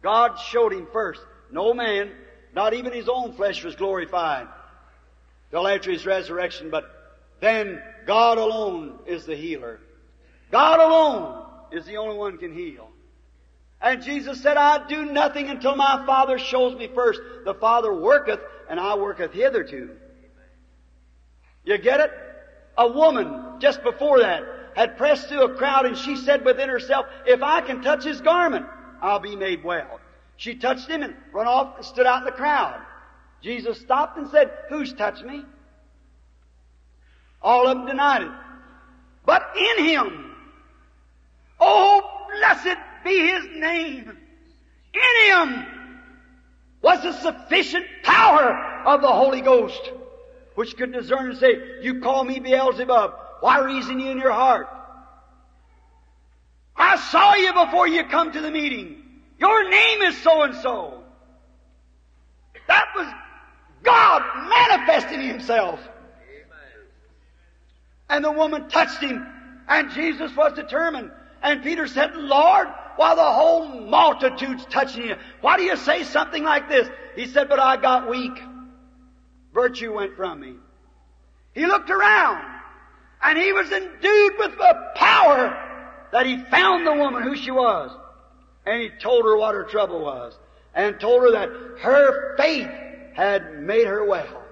God showed Him first. No man, not even His own flesh was glorified till after His resurrection, but then God alone is the healer. God alone is the only one can heal. And Jesus said, I do nothing until my Father shows me first. The Father worketh, and I worketh hitherto. You get it? A woman, just before that, had pressed through a crowd and she said within herself, if I can touch his garment, I'll be made well. She touched him and run off and stood out in the crowd. Jesus stopped and said, who's touched me? All of them denied it. But in him, oh blessed be his name. In him was the sufficient power of the Holy Ghost, which could discern and say, you call me Beelzebub. Why reason you in your heart? I saw you before you come to the meeting. Your name is so and so. That was God manifesting Himself. And the woman touched Him, and Jesus was determined. And Peter said, Lord, while the whole multitude's touching you, why do you say something like this? He said, but I got weak. Virtue went from me. He looked around, and he was endued with the power that he found the woman who she was. And he told her what her trouble was. And told her that her faith had made her well.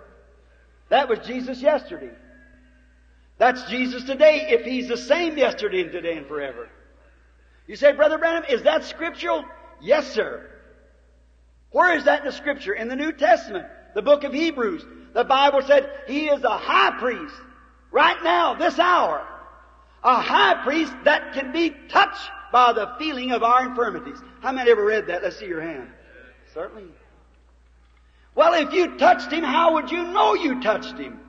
That was Jesus yesterday. That's Jesus today if He's the same yesterday and today and forever. You say, Brother Branham, is that scriptural? Yes, sir. Where is that in the scripture? In the New Testament, the book of Hebrews. The Bible said He is a high priest right now, this hour. A high priest that can be touched by the feeling of our infirmities. How many ever read that? Let's see your hand. Certainly. Well, if you touched him, how would you know you touched him?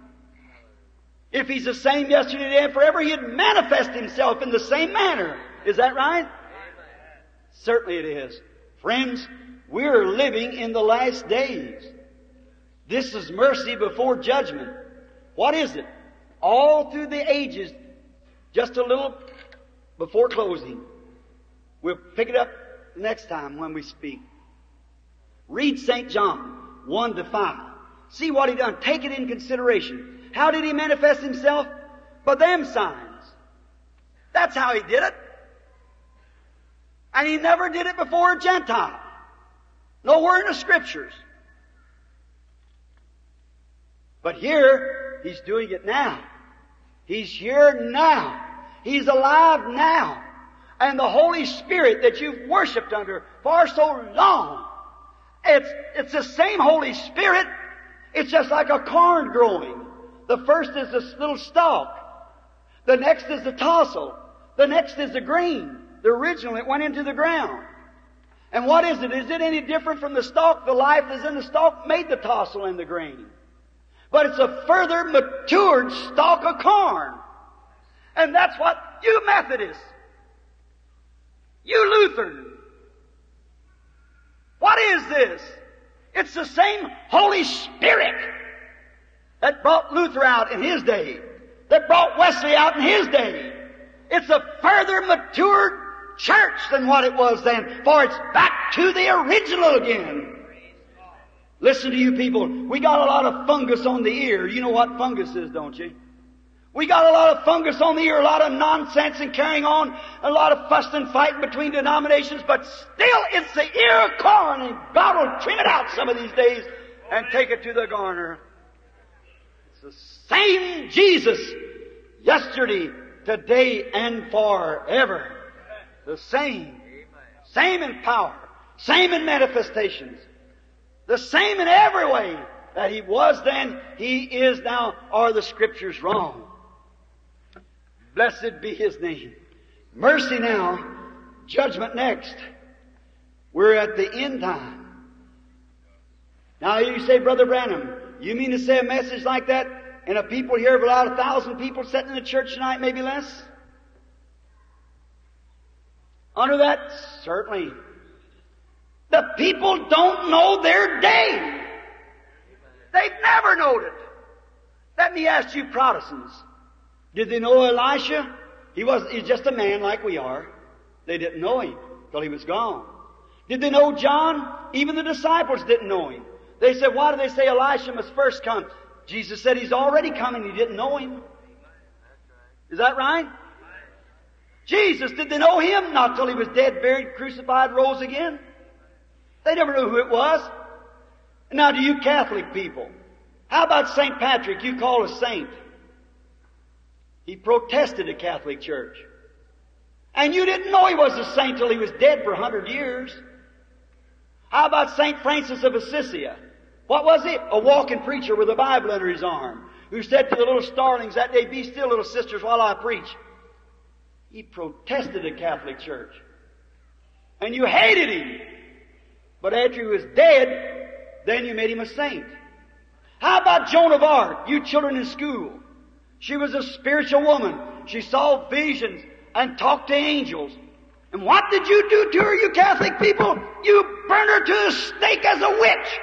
If he's the same yesterday, today, and forever, he'd manifest himself in the same manner. Is that right? Certainly it is. Friends, we're living in the last days. This is mercy before judgment. What is it? All through the ages, just a little before closing. We'll pick it up next time when we speak. Read St. John. 1 to 5. See what he done. Take it in consideration. How did he manifest himself? By them signs. That's how he did it. And he never did it before a Gentile. Nowhere in the scriptures. But here, he's doing it now. He's here now. He's alive now. And the Holy Spirit that you've worshiped under for so long, it's, it's the same Holy Spirit. It's just like a corn growing. The first is this little stalk. The next is the tassel. The next is the green. The original, it went into the ground. And what is it? Is it any different from the stalk? The life that's in the stalk made the tassel and the grain. But it's a further matured stalk of corn. And that's what you Methodists, you Lutheran, what is this? It's the same Holy Spirit that brought Luther out in his day, that brought Wesley out in his day. It's a further matured church than what it was then, for it's back to the original again. Listen to you people. We got a lot of fungus on the ear. You know what fungus is, don't you? We got a lot of fungus on the ear, a lot of nonsense and carrying on, a lot of fuss and fighting between denominations, but still it's the ear corn and God will trim it out some of these days and take it to the garner. It's the same Jesus yesterday, today, and forever. The same. Same in power. Same in manifestations. The same in every way that He was then, He is now, are the Scriptures wrong? Blessed be His name. Mercy now, judgment next. We're at the end time. Now you say, Brother Branham, you mean to say a message like that and a people here of about a thousand people sitting in the church tonight, maybe less? Under that, certainly. The people don't know their day. They've never known it. Let me ask you Protestants. Did they know Elisha? He was he's just a man like we are. They didn't know him till he was gone. Did they know John? Even the disciples didn't know him. They said, why do they say Elisha must first come? Jesus said he's already coming. He didn't know him. Is that right? Jesus, did they know him? Not till he was dead, buried, crucified, rose again. They never knew who it was. Now do you Catholic people, how about St. Patrick? You call a saint. He protested the Catholic Church. And you didn't know he was a saint till he was dead for a hundred years. How about St. Francis of Assisi? What was he? A walking preacher with a Bible under his arm, who said to the little starlings that day, Be still, little sisters, while I preach. He protested the Catholic Church. And you hated him. But after he was dead, then you made him a saint. How about Joan of Arc, you children in school? She was a spiritual woman. She saw visions and talked to angels. And what did you do to her, you Catholic people? You burned her to the stake as a witch.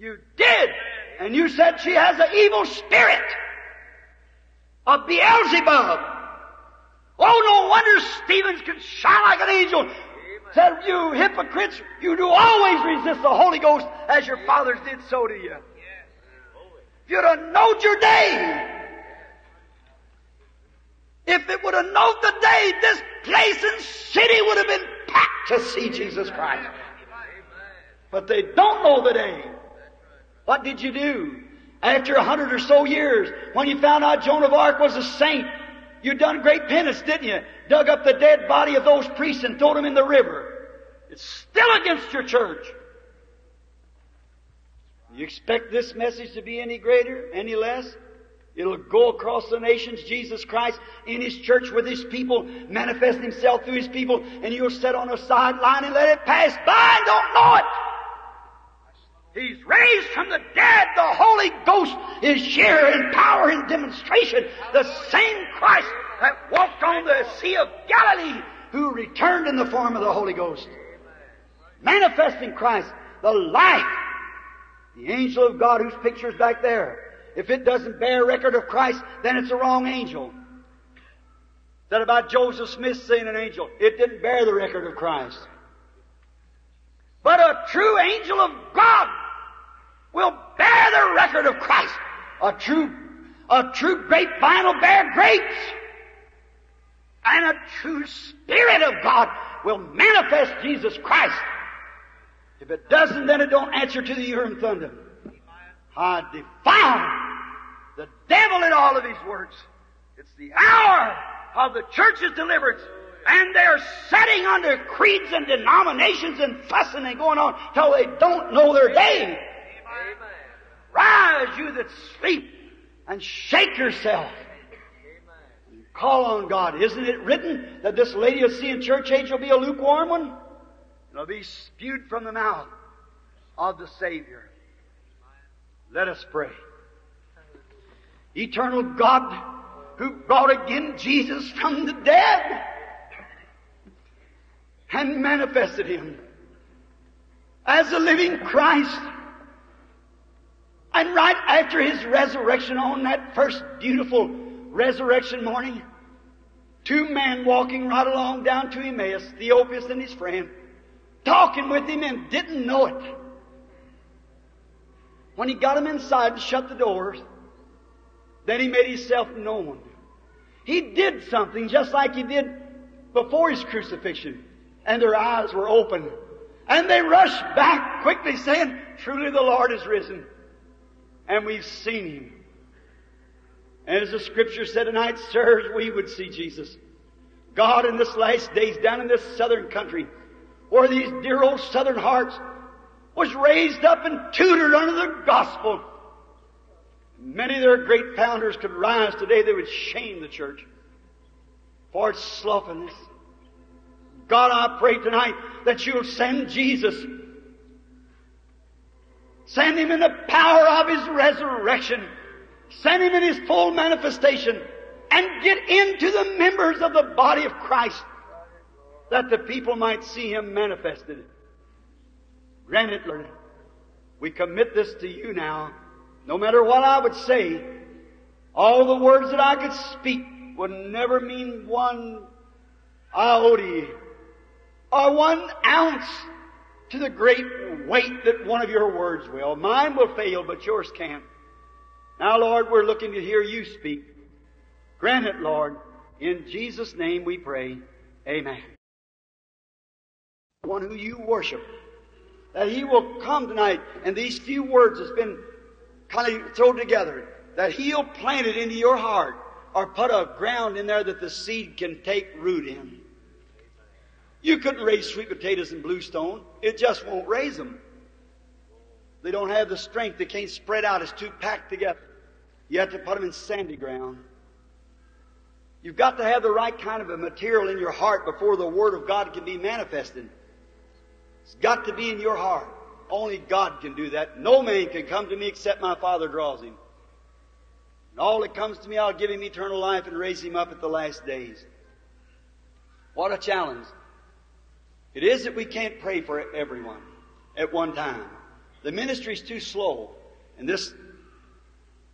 You did. And you said she has an evil spirit. A Beelzebub. Oh, no wonder Stephen's could shine like an angel. Said, you hypocrites, you do always resist the Holy Ghost as your fathers did so to you. If you'd have knowed your day. If it would have known the day, this place and city would have been packed to see Jesus Christ. But they don't know the day. What did you do? After a hundred or so years, when you found out Joan of Arc was a saint, you done great penance, didn't you? Dug up the dead body of those priests and threw them in the river. It's still against your church. You expect this message to be any greater, any less? It'll go across the nations, Jesus Christ in His church with His people, manifest Himself through His people, and you'll sit on a sideline and let it pass by and don't know it. He's raised from the dead. The Holy Ghost is here in power and demonstration. The same Christ that walked on the Sea of Galilee who returned in the form of the Holy Ghost. Manifesting Christ, the life the angel of God whose picture is back there. If it doesn't bear record of Christ, then it's a wrong angel. That about Joseph Smith saying an angel. It didn't bear the record of Christ. But a true angel of God will bear the record of Christ. A true, a true grapevine will bear grapes. And a true Spirit of God will manifest Jesus Christ. If it doesn't, then it don't answer to the Urim Thummim. I defy the devil in all of his words. It's the hour of the church's deliverance. And they're setting under creeds and denominations and fussing and going on till they don't know their day. Rise, you that sleep, and shake yourself. And call on God. Isn't it written that this lady you'll see in church age will be a lukewarm one? It'll be spewed from the mouth of the Savior. Let us pray. Eternal God, who brought again Jesus from the dead and manifested him as a living Christ. And right after his resurrection on that first beautiful resurrection morning, two men walking right along down to Emmaus, Theophilus and his friend, talking with him and didn't know it. When he got him inside and shut the doors, then he made himself known. He did something just like he did before his crucifixion. And their eyes were open. And they rushed back quickly saying, Truly the Lord is risen. And we've seen him. And as the scripture said tonight, sirs, we would see Jesus. God in this last days down in this southern country, where these dear old southern hearts was raised up and tutored under the gospel. Many of their great founders could rise today, they would shame the church for its slothfulness. God, I pray tonight that you'll send Jesus. Send him in the power of his resurrection. Send him in his full manifestation. And get into the members of the body of Christ that the people might see him manifested. Grant it, Lord. We commit this to you now. No matter what I would say, all the words that I could speak would never mean one iota or one ounce to the great weight that one of your words will. Mine will fail, but yours can't. Now, Lord, we're looking to hear you speak. Grant it, Lord. In Jesus' name we pray. Amen. One who you worship. That he will come tonight and these few words that's been kind of thrown together. That he'll plant it into your heart or put a ground in there that the seed can take root in. You couldn't raise sweet potatoes in bluestone. It just won't raise them. They don't have the strength. They can't spread out. It's too packed together. You have to put them in sandy ground. You've got to have the right kind of a material in your heart before the Word of God can be manifested. It's got to be in your heart. Only God can do that. No man can come to me except my Father draws him. And all that comes to me, I'll give him eternal life and raise him up at the last days. What a challenge. It is that we can't pray for everyone at one time. The ministry's too slow. And this,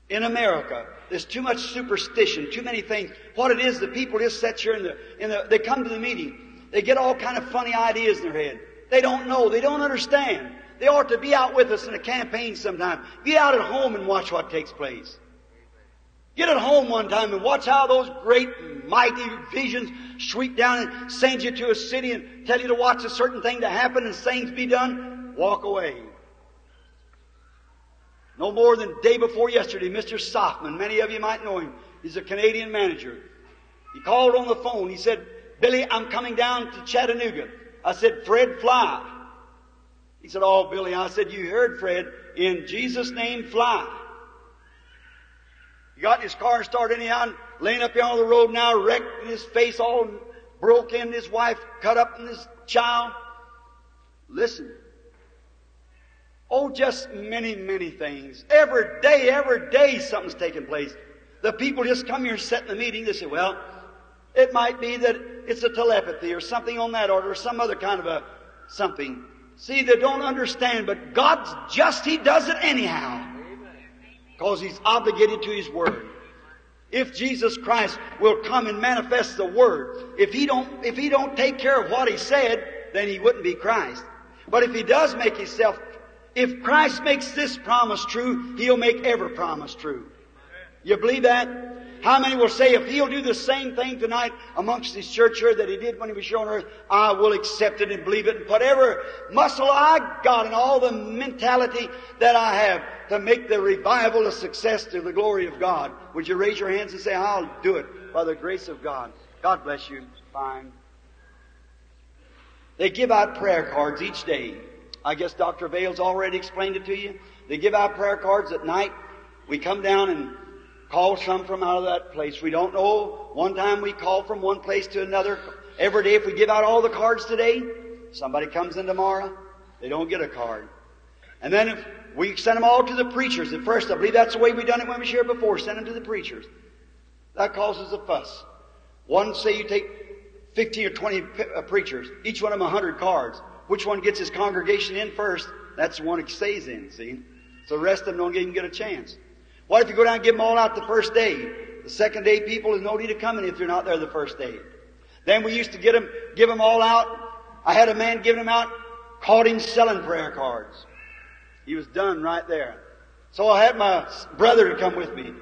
in America, there's too much superstition, too many things. What it is, the people just sit here in the, in the, they come to the meeting. They get all kind of funny ideas in their head. They don't know. They don't understand. They ought to be out with us in a campaign sometime. Be out at home and watch what takes place. Get at home one time and watch how those great, mighty visions sweep down and send you to a city and tell you to watch a certain thing to happen and things be done. Walk away. No more than day before yesterday, Mr. Sothmann, many of you might know him. He's a Canadian manager. He called on the phone. He said, Billy, I'm coming down to Chattanooga. I said, Fred, fly. He said, Oh, Billy. I said, You heard Fred. In Jesus' name, fly. He got his car and started anyhow, and laying up here on the road now, wrecked, and his face all broke in, his wife cut up, and his child. Listen. Oh, just many, many things. Every day, every day something's taking place. The people just come here and sit in the meeting. They say, well, it might be that it's a telepathy or something on that order or some other kind of a something. See, they don't understand, but God's just, He does it anyhow. Because He's obligated to His Word. If Jesus Christ will come and manifest the Word, if He don't, if He don't take care of what He said, then He wouldn't be Christ. But if He does make Himself, if Christ makes this promise true, He'll make every promise true. You believe that? How many will say if He'll do the same thing tonight amongst His church here that He did when He was here on earth, I will accept it and believe it and whatever muscle I got and all the mentality that I have to make the revival a success to the glory of God. Would you raise your hands and say, I'll do it by the grace of God. God bless you. Fine. They give out prayer cards each day. I guess Dr. Vayle's already explained it to you. They give out prayer cards at night. We come down and call some from out of that place. We don't know. One time we call from one place to another. Every day if we give out all the cards today, somebody comes in tomorrow, they don't get a card. And then if we send them all to the preachers at first, I believe that's the way we done it when we shared before, send them to the preachers. That causes a fuss. One, say you take 15 or 20 uh, preachers, each one of them 100 cards. Which one gets his congregation in first? That's the one that stays in, see? So the rest of them don't even get a chance. What if you go down and give them all out the first day? The second day people, there's no need of coming if they're not there the first day. Then we used to get them, give them all out. I had a man giving them out, caught him selling prayer cards. He was done right there. So I had my brother to come with me.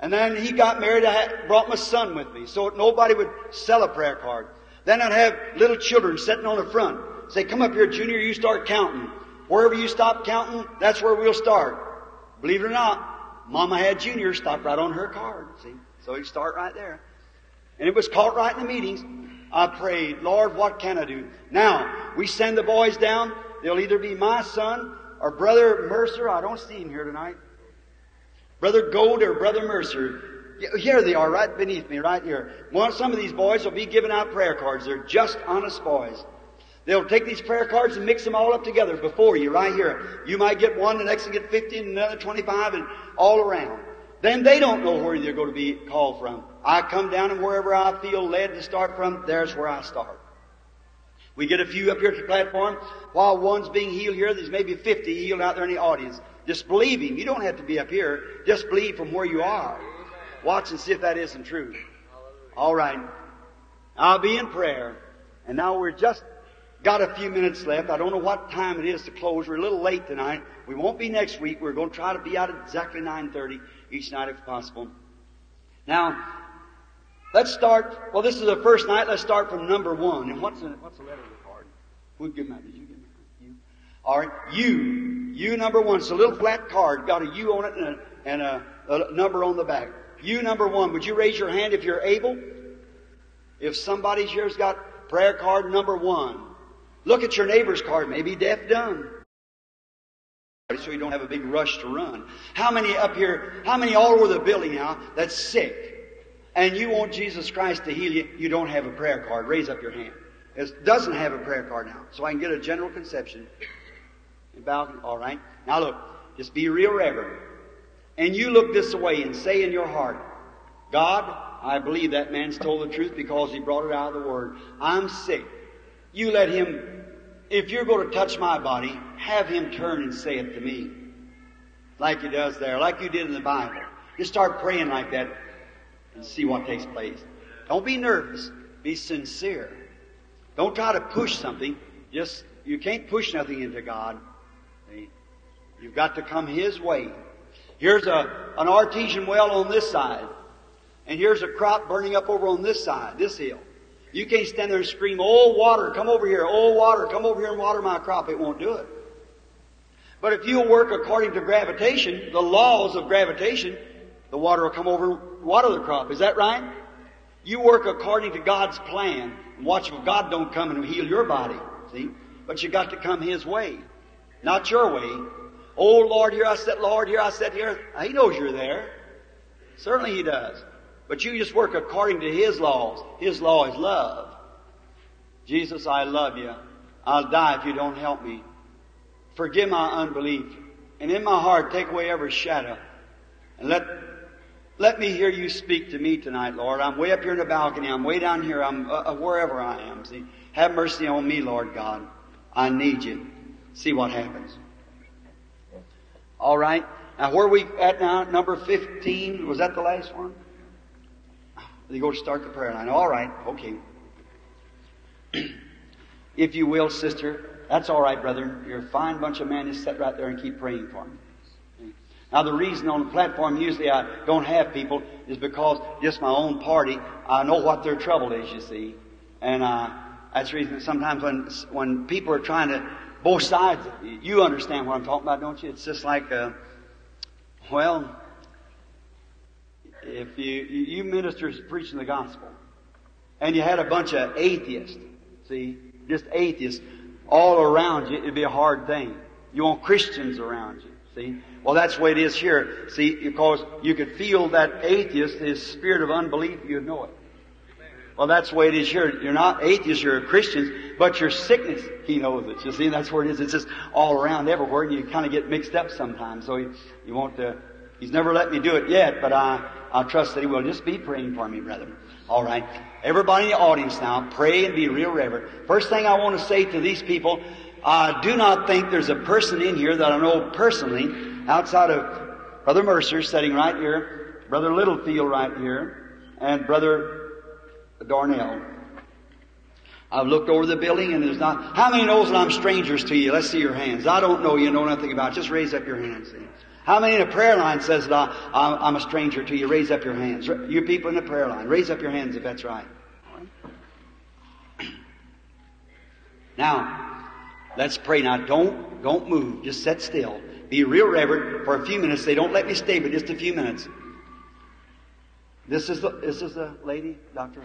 And then he got married. I had, brought my son with me, so nobody would sell a prayer card. Then I'd have little children sitting on the front. Say, come up here, Junior, you start counting. Wherever you stop counting, that's where we'll start. Believe it or not, Mama had Junior stop right on her card. See? So he'd start right there. And it was caught right in the meetings. I prayed, Lord, what can I do? Now, we send the boys down. They'll either be my son or Brother Mercer. I don't see him here tonight. Brother Goad or Brother Mercer. Here they are, right beneath me, right here. One, some of these boys will be giving out prayer cards. They're just honest boys. They'll take these prayer cards and mix them all up together before you, right here. You might get one, the next one get 50, and another 25, and all around. Then they don't know where they're going to be called from. I come down and wherever I feel led to start from, there's where I start. We get a few up here at the platform. While one's being healed here, there's maybe 50 healed out there in the audience. Just believe Him. You don't have to be up here. Just believe from where you are. Watch and see if that isn't true. All right. I'll be in prayer. And now we're just got a few minutes left. I don't know what time it is to close. We're a little late tonight. We won't be next week. We're going to try to be out at exactly 9.30 each night if possible. Now, let's start. Well, this is the first night. Let's start from number one. And what's the, what's the letter of the card? Who give that? Did you give that? You? All right. You. U number one. It's a little flat card, got a U on it and a, and a, a number on the back. U number one. Would you raise your hand if you're able? If somebody's here's got prayer card number one. Look at your neighbor's card, maybe deaf dumb. So you don't have a big rush to run. How many up here, how many all over the building now that's sick? And you want Jesus Christ to heal you, you don't have a prayer card. Raise up your hand. It doesn't have a prayer card now. So I can get a general conception. All right. Now look, just be real reverent. And you look this way and say in your heart, God, I believe that man's told the truth because he brought it out of the Word. I'm sick. You let him, if you're going to touch my body, have him turn and say it to me. Like he does there, like you did in the Bible. Just start praying like that and see what takes place. Don't be nervous. Be sincere. Don't try to push something. Just, you can't push nothing into God. You've got to come His way. Here's a, an artesian well on this side. And here's a crop burning up over on this side, this hill. You can't stand there and scream, oh water, come over here, oh water, come over here and water my crop. It won't do it. But if you'll work according to gravitation, the laws of gravitation, the water will come over water the crop. Is that right? You work according to God's plan. And watch if God don't come and heal your body. See? But you got to come His way. Not your way. Oh Lord, here I sit, Lord, here I sit here. He knows you're there. Certainly He does. But you just work according to His laws. His law is love. Jesus, I love you. I'll die if you don't help me. Forgive my unbelief. And in my heart, take away every shadow. And let, let me hear you speak to me tonight, Lord. I'm way up here in the balcony. I'm way down here. I'm uh, uh wherever I am. See, have mercy on me, Lord God. I need you. See what happens. All right. Now, where are we at now? Number 15. Was that the last one? They go to start the prayer line. All right. Okay. if you will, sister, That's all right, brother. You're a fine bunch of men. Just sit right there and keep praying for me. Now, the reason on the platform usually I don't have people is because just my own party, I know what their trouble is, you see. And uh, that's the reason sometimes when, when people are trying to, both sides, you understand what I'm talking about, don't you? It's just like, uh, well, if you, you ministers preaching the gospel, and you had a bunch of atheists, see, just atheists all around you, it'd be a hard thing. You want Christians around you, see? Well, that's the way it is here, see, because you could feel that atheist, his spirit of unbelief, you'd know it. Well, that's the way it is here. You're not atheists, you're Christians, but your sickness, he knows it. You see, that's where it is. It's just all around everywhere, and you kind of get mixed up sometimes. So you, you won't, uh, he's never let me do it yet, but I, I trust that he will. Just be praying for me, brother. All right. Everybody in the audience now, pray and be real reverent. First thing I want to say to these people, I do not think there's a person in here that I know personally, outside of Brother Mercer sitting right here, Brother Littlefield right here, and Brother Darnell. I've looked over the building and there's not, how many knows that I'm strangers to you? Let's see your hands. I don't know you, know nothing about. Just raise up your hands. How many in the prayer line says that I, am a stranger to you? Raise up your hands. You people in the prayer line, raise up your hands if that's right. Now, let's pray. Now, don't, don't move. Just sit still. Be real reverent for a few minutes. They don't let me stay but just a few minutes. This is the, this is the lady, Doctor.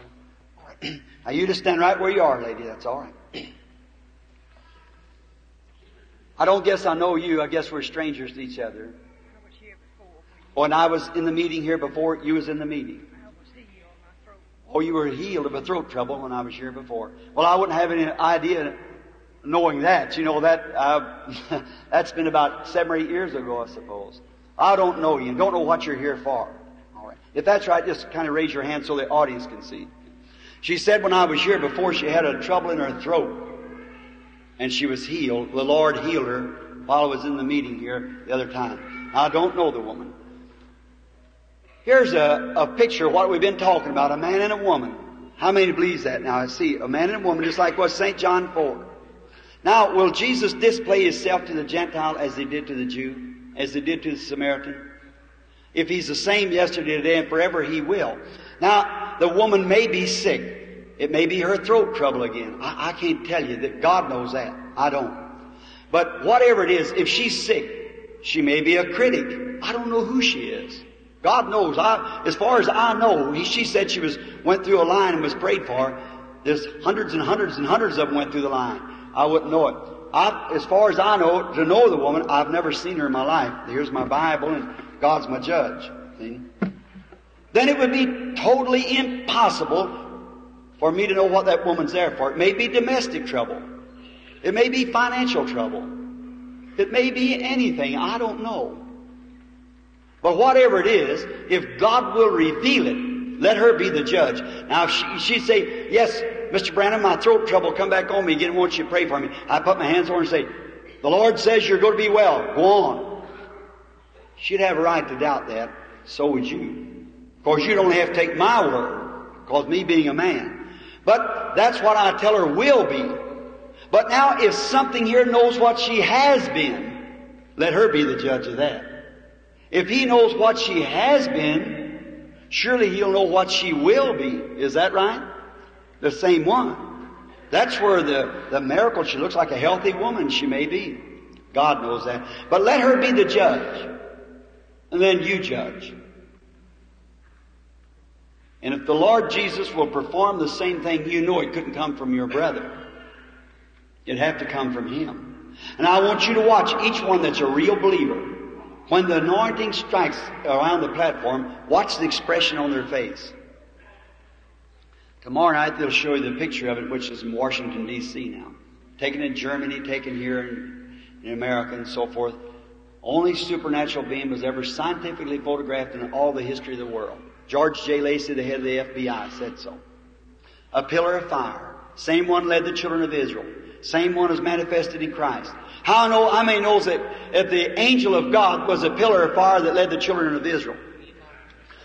now you just stand right where you are, lady. That's all right. I don't guess I know you. I guess we're strangers to each other. When I was in the meeting here before, you was in the meeting. Oh, you were healed of a throat trouble when I was here before. Well, I wouldn't have any idea knowing that. You know that uh, that's been about seven or eight years ago, I suppose. I don't know you. Don't know what you're here for. All right. If that's right, just kind of raise your hand so the audience can see. She said when I was here before, she had a trouble in her throat, and she was healed. The Lord healed her while I was in the meeting here the other time. I don't know the woman. Here's a, a picture of what we've been talking about, a man and a woman. How many believes that now? I see a man and a woman, just like what St. John 4. Now, will Jesus display himself to the Gentile as he did to the Jew, as he did to the Samaritan? If he's the same yesterday, today, and forever, he will. Now, the woman may be sick. It may be her throat trouble again. I, I can't tell you that God knows that. I don't. But whatever it is, if she's sick, she may be a critic. I don't know who she is. God knows. I, as far as I know, he, she said she was went through a line and was prayed for. There's hundreds and hundreds and hundreds of them went through the line. I wouldn't know it. I, as far as I know, to know the woman, I've never seen her in my life. Here's my Bible, and God's my judge. See? Then it would be totally impossible for me to know what that woman's there for. It may be domestic trouble. It may be financial trouble. It may be anything. I don't know. But whatever it is, if God will reveal it, let her be the judge. Now, if she, she'd say, yes, Mr. Branham, my throat trouble, come back on me again, won't you pray for me? I put my hands on her and say, the Lord says you're going to be well. Go on. She'd have a right to doubt that. So would you. Of course, you'd only have to take my word, because me being a man. But that's what I tell her will be. But now, if something here knows what she has been, let her be the judge of that. If he knows what she has been, surely he'll know what she will be. Is that right? The same one. That's where the, the miracle, she looks like a healthy woman, she may be. God knows that. But let her be the judge. And then you judge. And if the Lord Jesus will perform the same thing, you know it couldn't come from your brother. It'd have to come from him. And I want you to watch each one that's a real believer. When the anointing strikes around the platform, watch the expression on their face. Tomorrow night they'll show you the picture of it, which is in Washington, D.C. now. Taken in Germany, taken here in, in America and so forth. Only supernatural being was ever scientifically photographed in all the history of the world. George J. Lacy, the head of the FBI, said so. A pillar of fire. Same one led the children of Israel. Same one is manifested in Christ. How know, I may knows that, that the angel of God was a pillar of fire that led the children of Israel?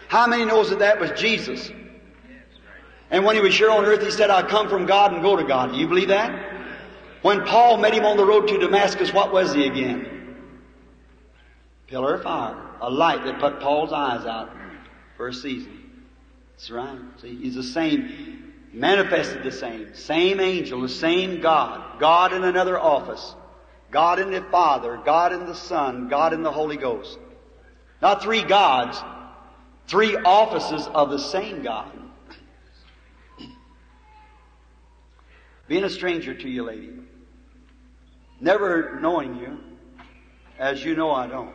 How many knows that that was Jesus? And when he was here on earth, he said, I come from God and go to God. Do you believe that? When Paul met him on the road to Damascus, what was he again? Pillar of fire. A light that put Paul's eyes out for a season. That's right. See, he's the same, manifested the same, same angel, the same God, God in another office, God in the Father, God in the Son, God in the Holy Ghost. Not three gods, three offices of the same God. Being a stranger to you, lady, never knowing you, as you know I don't.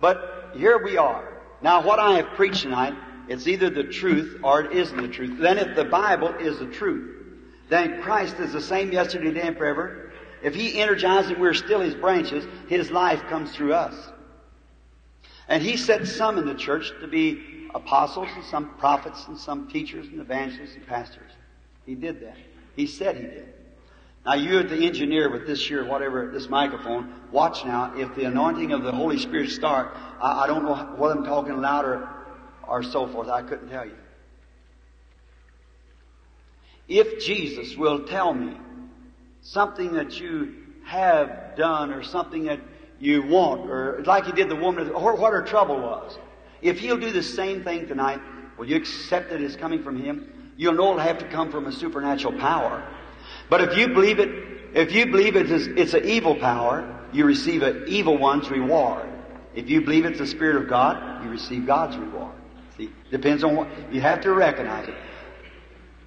But here we are. Now, what I have preached tonight it's either the truth or it isn't the truth. Then if the Bible is the truth, then Christ is the same yesterday, today, and forever. If He energizes and we're still His branches, His life comes through us. And He set some in the church to be apostles and some prophets and some teachers and evangelists and pastors. He did that. He said He did. Now you the engineer with this here, whatever, this microphone, watch now. If the anointing of the Holy Spirit start, I, I don't know whether I'm talking louder or so forth. I couldn't tell you. If Jesus will tell me something that you have done or something that you want, or like he did the woman, or what her trouble was, if he'll do the same thing tonight, will you accept that it's coming from him? You'll know it'll have to come from a supernatural power. But if you believe it, if you believe it is, it's an evil power, you receive an evil one's reward. If you believe it's the Spirit of God, you receive God's reward. See, depends on what, you have to recognize it.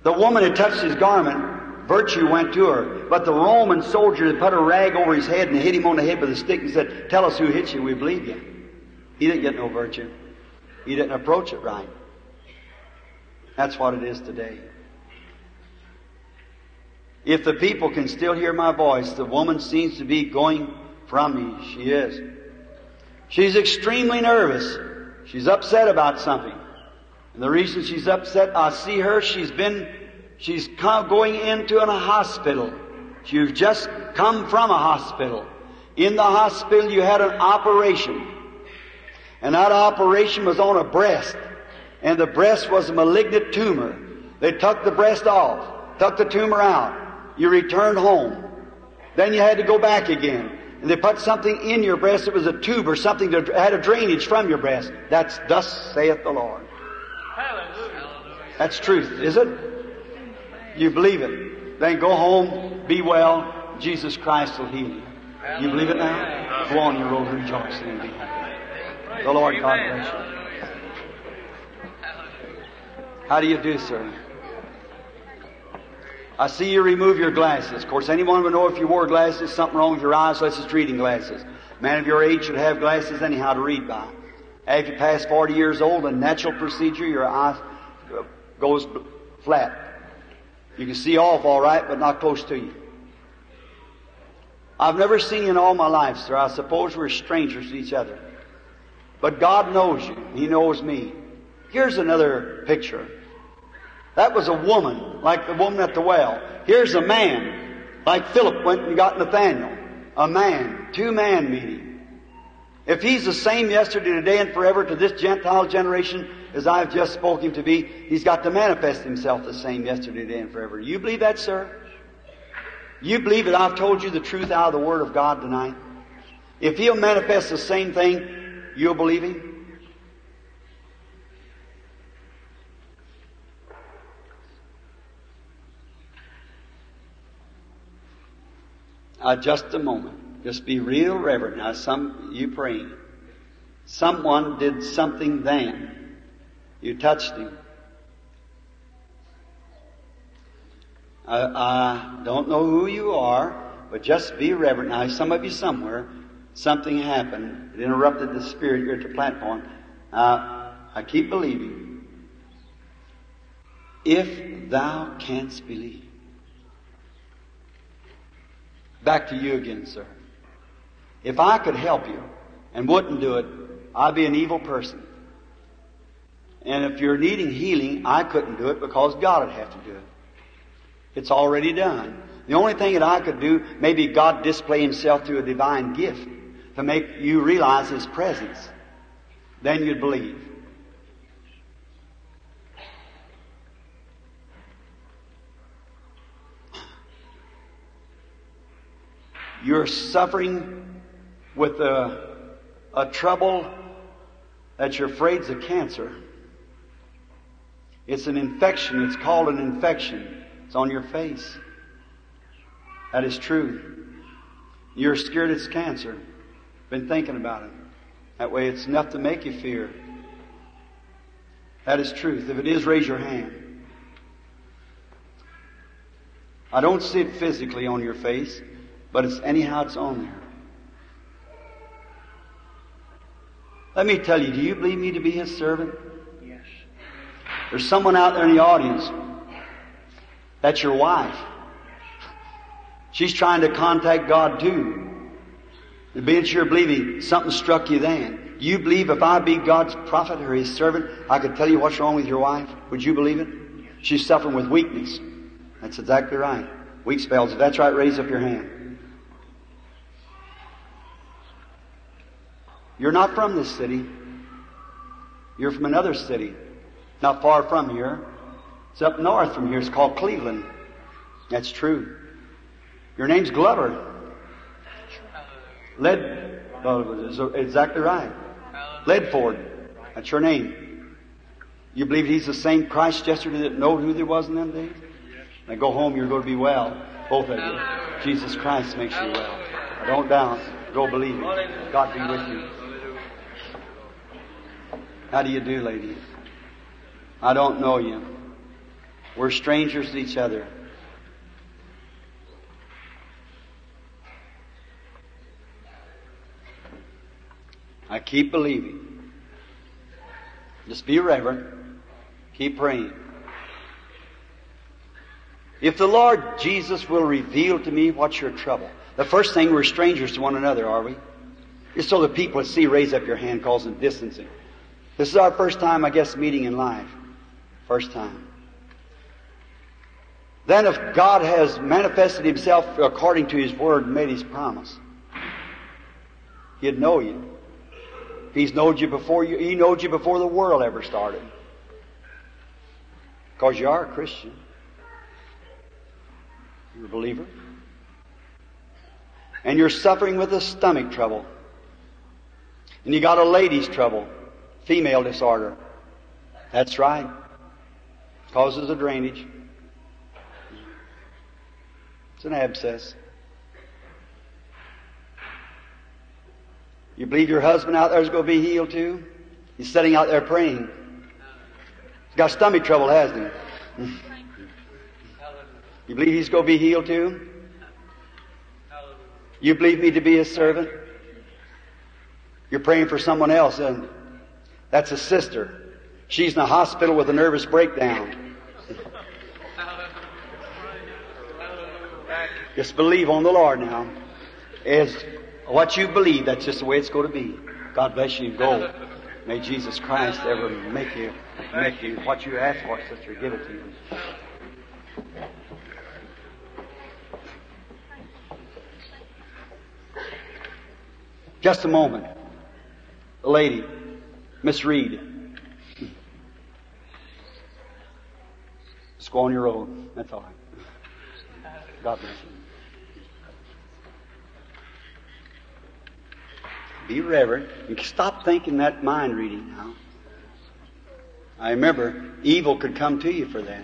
The woman had touched his garment, virtue went to her. But the Roman soldier put a rag over his head and hit him on the head with a stick and said, tell us who hit you, we believe you. He didn't get no virtue. He didn't approach it right. That's what it is today. If the people can still hear my voice, the woman seems to be going from me. She is. She's extremely nervous. She's upset about something. And the reason she's upset, I see her, she's been, she's come, going into a hospital. You've just come from a hospital. In the hospital you had an operation. And that operation was on a breast. And the breast was a malignant tumor. They took the breast off, took the tumor out. You returned home. Then you had to go back again and they put something in your breast. It was a tube or something that had a drainage from your breast. That's thus saith the Lord. Hallelujah. That's truth, is it? You believe it. Then go home, be well. Jesus Christ will heal you. You believe it now? Go on your road rejoicing and be happy. The Lord God bless you. How do you do, sir? I see you remove your glasses. Of course, anyone would know if you wore glasses, something wrong with your eyes, unless it's reading glasses. Man of your age should have glasses anyhow to read by. After you pass 40 years old, a natural procedure, your eye goes flat. You can see off all right, but not close to you. I've never seen you in all my life, sir. I suppose we're strangers to each other. But God knows you. He knows me. Here's another picture. That was a woman, like the woman at the well. Here's a man, like Philip went and got Nathaniel. A man, two man meeting. If he's the same yesterday, today, and forever to this Gentile generation as I've just spoken to be, he's got to manifest himself the same yesterday, today, and forever. You believe that, sir? You believe that I've told you the truth out of the Word of God tonight? If he'll manifest the same thing, you'll believe him? Uh, just a moment. Just be real reverent. Now, some you praying. Someone did something then. You touched him. I, I don't know who you are, but just be reverent. Now, some of you somewhere, something happened. It interrupted the spirit here at the platform. Uh, I keep believing. If thou canst believe. Back to you again, sir. If I could help you and wouldn't do it, I'd be an evil person. And if you're needing healing, I couldn't do it because God would have to do it. It's already done. The only thing that I could do, maybe God display Himself through a divine gift to make you realize His presence. Then you'd believe. You're suffering with a, a trouble that you're afraid's a cancer. It's an infection. It's called an infection. It's on your face. That is true. You're scared it's cancer. Been thinking about it. That way it's enough to make you fear. That is truth. If it is, raise your hand. I don't see it physically on your face, but it's anyhow it's on there. Let me tell you, do you believe me to be his servant? There's someone out there in the audience. That's your wife. She's trying to contact God too. And being sure believing something struck you then. Do you believe if I be God's prophet or his servant, I could tell you what's wrong with your wife? Would you believe it? She's suffering with weakness. That's exactly right. Weak spells. If that's right, raise up your hand. You're not from this city. You're from another city. Not far from here. It's up north from here. It's called Cleveland. That's true. Your name's Glover. Led, well, exactly right. Ledford. That's your name. You believe he's the same Christ yesterday that know who there was in them days? Now go home, you're going to be well. Both of you. Jesus Christ makes you well. Don't doubt. Go believe it. God be with you. How do you do, lady? I don't know you. We're strangers to each other. I keep believing. Just be reverent. Keep praying. If the Lord Jesus will reveal to me what's your trouble, the first thing we're strangers to one another, are we? Just so the people that see raise up your hand causing distancing. This is our first time, I guess, meeting in life. First time. Then if God has manifested Himself according to His Word and made His promise, He'd know you. He's knowed you before you, He knowed you before the world ever started. Because you are a Christian. You're a believer. And you're suffering with a stomach trouble. And you got a lady's trouble, female disorder. That's right. Causes a drainage. It's an abscess. You believe your husband out there is going to be healed too? He's sitting out there praying. He's got stomach trouble, hasn't he? You believe he's going to be healed too? You believe me to be his servant? You're praying for someone else, and that's a sister. She's in the hospital with a nervous breakdown. Just believe on the Lord now. As what you believe, that's just the way it's going to be. God bless you. Go. May Jesus Christ ever make you, make you what you ask for, sister. Give it to you. Just a moment. The lady, Miss Reed. Just go on your own. That's all right. God bless you. Be reverent. And stop thinking that mind reading now. I remember evil could come to you for that.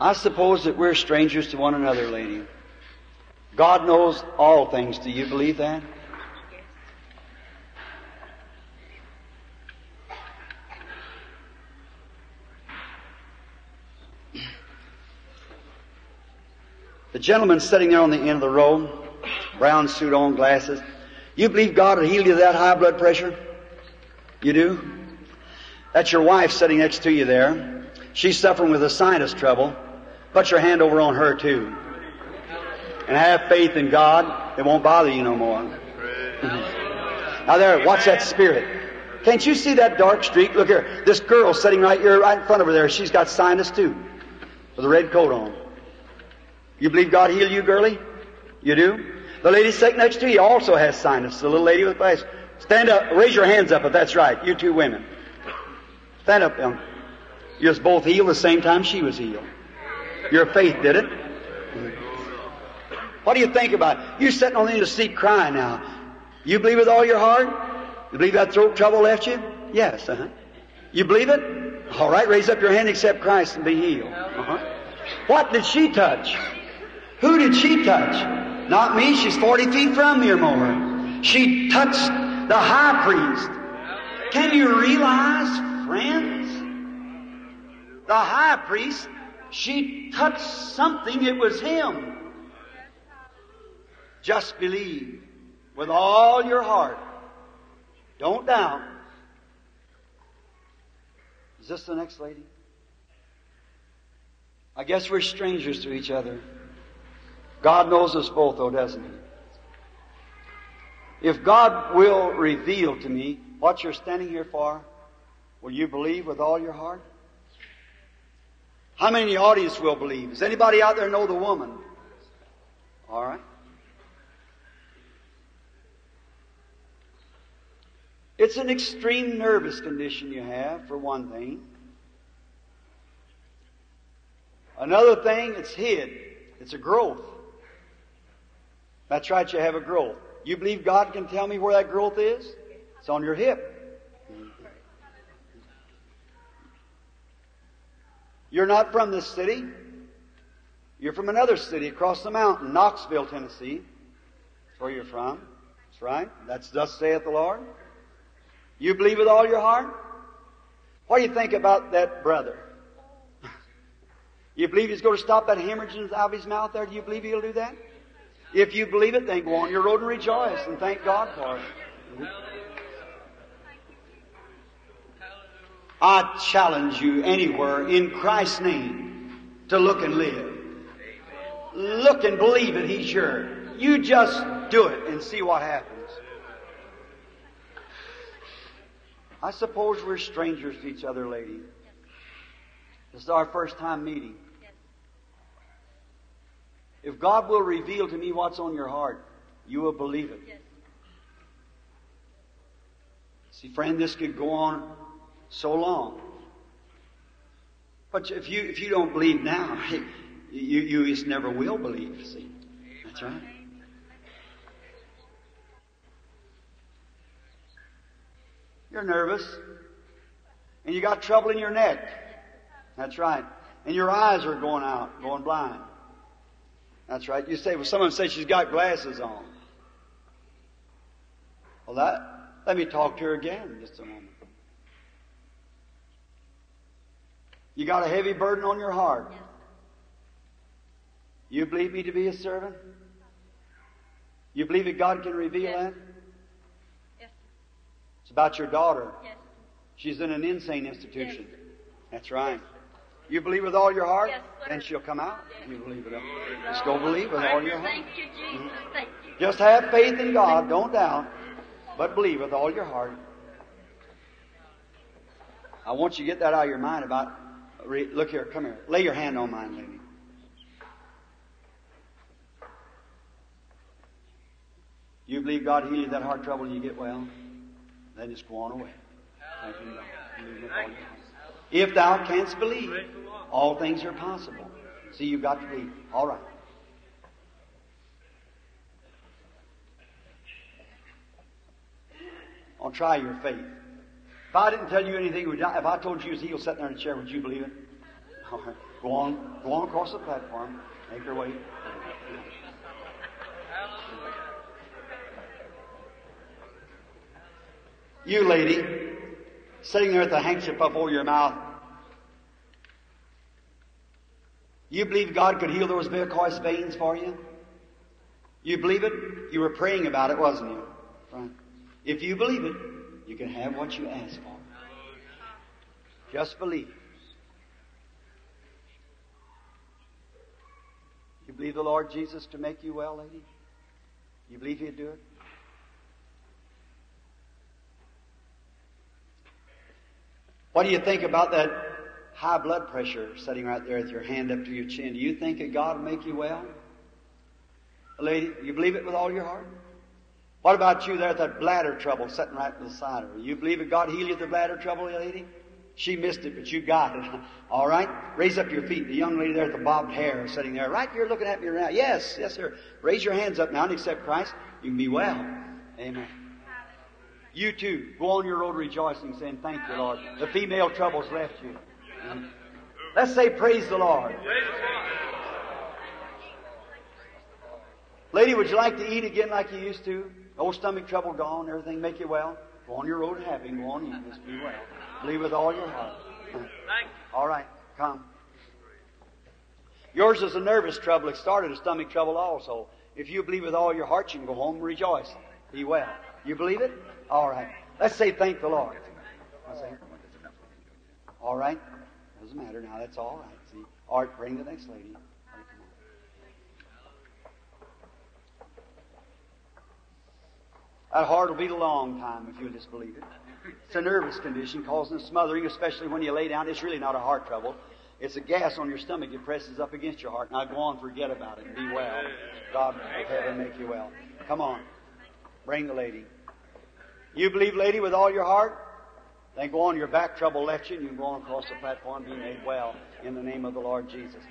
I suppose that we're strangers to one another, lady. God knows all things. Do you believe that? The gentleman sitting there on the end of the row, brown suit on, glasses. You believe God will heal you of that high blood pressure? You do? That's your wife sitting next to you there. She's suffering with a sinus trouble. Put your hand over on her too. And have faith in God. It won't bother you no more. now there, watch that spirit. Can't you see that dark streak? Look here. This girl sitting right here, right in front of her there, she's got sinus too. With a red coat on. You believe God healed you, girlie? You do? The lady sitting next to you also has sinus. The little lady with the glasses. Stand up. Raise your hands up if that's right. You two women. Stand up, young. You just both healed the same time she was healed. Your faith did it. What do you think about it? You're sitting on the end of the seat crying now. You believe with all your heart? You believe that throat trouble left you? Yes, uh-huh. You believe it? All right, raise up your hand, accept Christ, and be healed. Uh-huh. What did she touch? Who did she touch? Not me. She's 40 feet from me or more. She touched the high priest. Can you realize, friends? The high priest, she touched something, it was him. Just believe with all your heart. Don't doubt. Is this the next lady? I guess we're strangers to each other. God knows us both, though, doesn't He? If God will reveal to me what you're standing here for, will you believe with all your heart? How many in the audience will believe? Does anybody out there know the woman? All right. It's an extreme nervous condition you have, for one thing. Another thing, it's hid. It's a growth. That's right, you have a growth. You believe God can tell me where that growth is? It's on your hip. You're not from this city. You're from another city across the mountain, Knoxville, Tennessee. That's where you're from. That's right. That's thus saith the Lord. You believe with all your heart? What do you think about that brother? You believe he's going to stop that hemorrhage out of his mouth there? Do you believe he'll do that? If you believe it, then go on your road and rejoice and thank God for it. I challenge you anywhere in Christ's name to look and live. Look and believe it, He's yours. You just do it and see what happens. I suppose we're strangers to each other, lady. This is our first time meeting. If God will reveal to me what's on your heart, you will believe it. See, friend, this could go on so long. But if you if you don't believe now, you you just never will believe. See, that's right. You're nervous, and you got trouble in your neck. That's right. And your eyes are going out, going blind. That's right. You say, well, someone says she's got glasses on. Well, that, let me talk to her again just a moment. You got a heavy burden on your heart. You believe me to be a servant? You believe that God can reveal Yes. that? Yes. It's about your daughter. Yes. She's in an insane institution. That's right. You believe with all your heart, Yes, sir. then she'll come out. You believe it. Just go believe with all your heart. Thank you, Jesus. Mm-hmm. Thank you. Just have faith in God, don't doubt, but believe with all your heart. I want you to get that out of your mind about. Look here, come here. Lay your hand on mine, lady. You believe God heal you that heart trouble and you get well? Then just go on away. Thank you, God. Believe If thou canst believe, all things are possible. See, you've got to believe. All right. I'll try your faith. If I didn't tell you anything, would if I told you he was sitting there in a chair, would you believe it? All right. Go on, go on across the platform. Make your way. You lady, sitting there with a handkerchief up over your mouth. You believe God could heal those varicose veins for you? You believe it? You were praying about it, wasn't you? Right. If you believe it, you can have what you ask for. Just believe. You believe the Lord Jesus to make you well, lady? You believe He'd do it? What do you think about that high blood pressure sitting right there with your hand up to your chin? Do you think that God will make you well? Lady, you believe it with all your heart? What about you there with that bladder trouble sitting right beside her? You believe that God heal you of the bladder trouble, lady? She missed it, but you got it. All right? Raise up your feet. The young lady there with the bobbed hair sitting there. Right here looking at me right now. Yes, yes, sir. Raise your hands up now and accept Christ. You can be well. Amen. You too. Go on your road rejoicing, saying, Thank you, Lord. The female troubles left you. Let's say, Praise the Lord. Lady, would you like to eat again like you used to? Old stomach trouble gone, everything make you well? Go on your road happy go on eating. Just be well. Believe with all your heart. All right, come. Yours is a nervous trouble. It started a stomach trouble also. If you believe with all your heart, you can go home and rejoice. Be well. You believe it? All right. Let's say thank the Lord. All right. Doesn't matter now. That's all right. See. All right. Bring the next lady. That heart will beat a long time if you'll just believe it. It's a nervous condition causing smothering, especially when you lay down. It's really not a heart trouble. It's a gas on your stomach. It presses up against your heart. Now go on, forget about it. Be well. God of heaven make you well. Come on. Bring the lady. You believe, lady, with all your heart? Then go on. Your back trouble left you, and you can go on across the platform and be made well in the name of the Lord Jesus.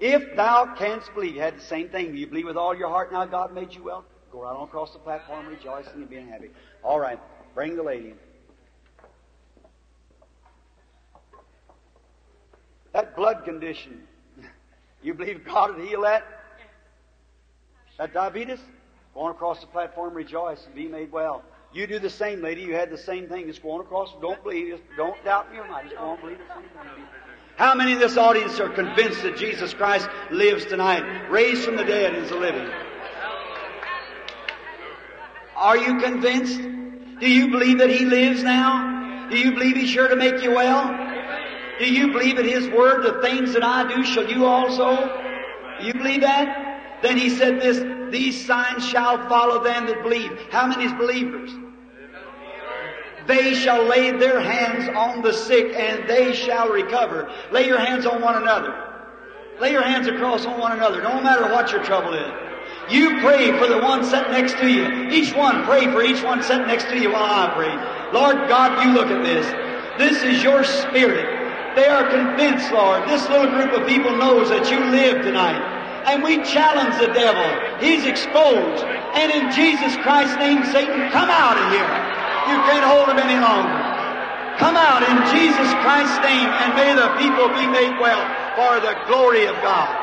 If thou canst believe, you had the same thing. Do You believe with all your heart now God made you well? Go right on across the platform rejoicing and being happy. All right. Bring the lady. That blood condition. You believe God would heal that? That diabetes? Go on across the platform, rejoice, and be made well. You do the same, lady. You had the same thing. Just going across. Don't believe. Just don't doubt in your. Just go on believe the same thing. How many in this audience are convinced that Jesus Christ lives tonight, raised from the dead, and is living? Are you convinced? Do you believe that He lives now? Do you believe He's sure to make you well? Do you believe in His Word, the things that I do shall you also? You believe that? Then He said this, these signs shall follow them that believe. How many is believers? They shall lay their hands on the sick and they shall recover. Lay your hands on one another. Lay your hands across on one another. No matter what your trouble is. You pray for the one sitting next to you. Each one pray for each one sitting next to you while I pray. Lord God, you look at this. This is your spirit. They are convinced, Lord, this little group of people knows that you live tonight. And we challenge the devil. He's exposed. And in Jesus Christ's name, Satan, come out of here. You can't hold him any longer. Come out in Jesus Christ's name and may the people be made well for the glory of God.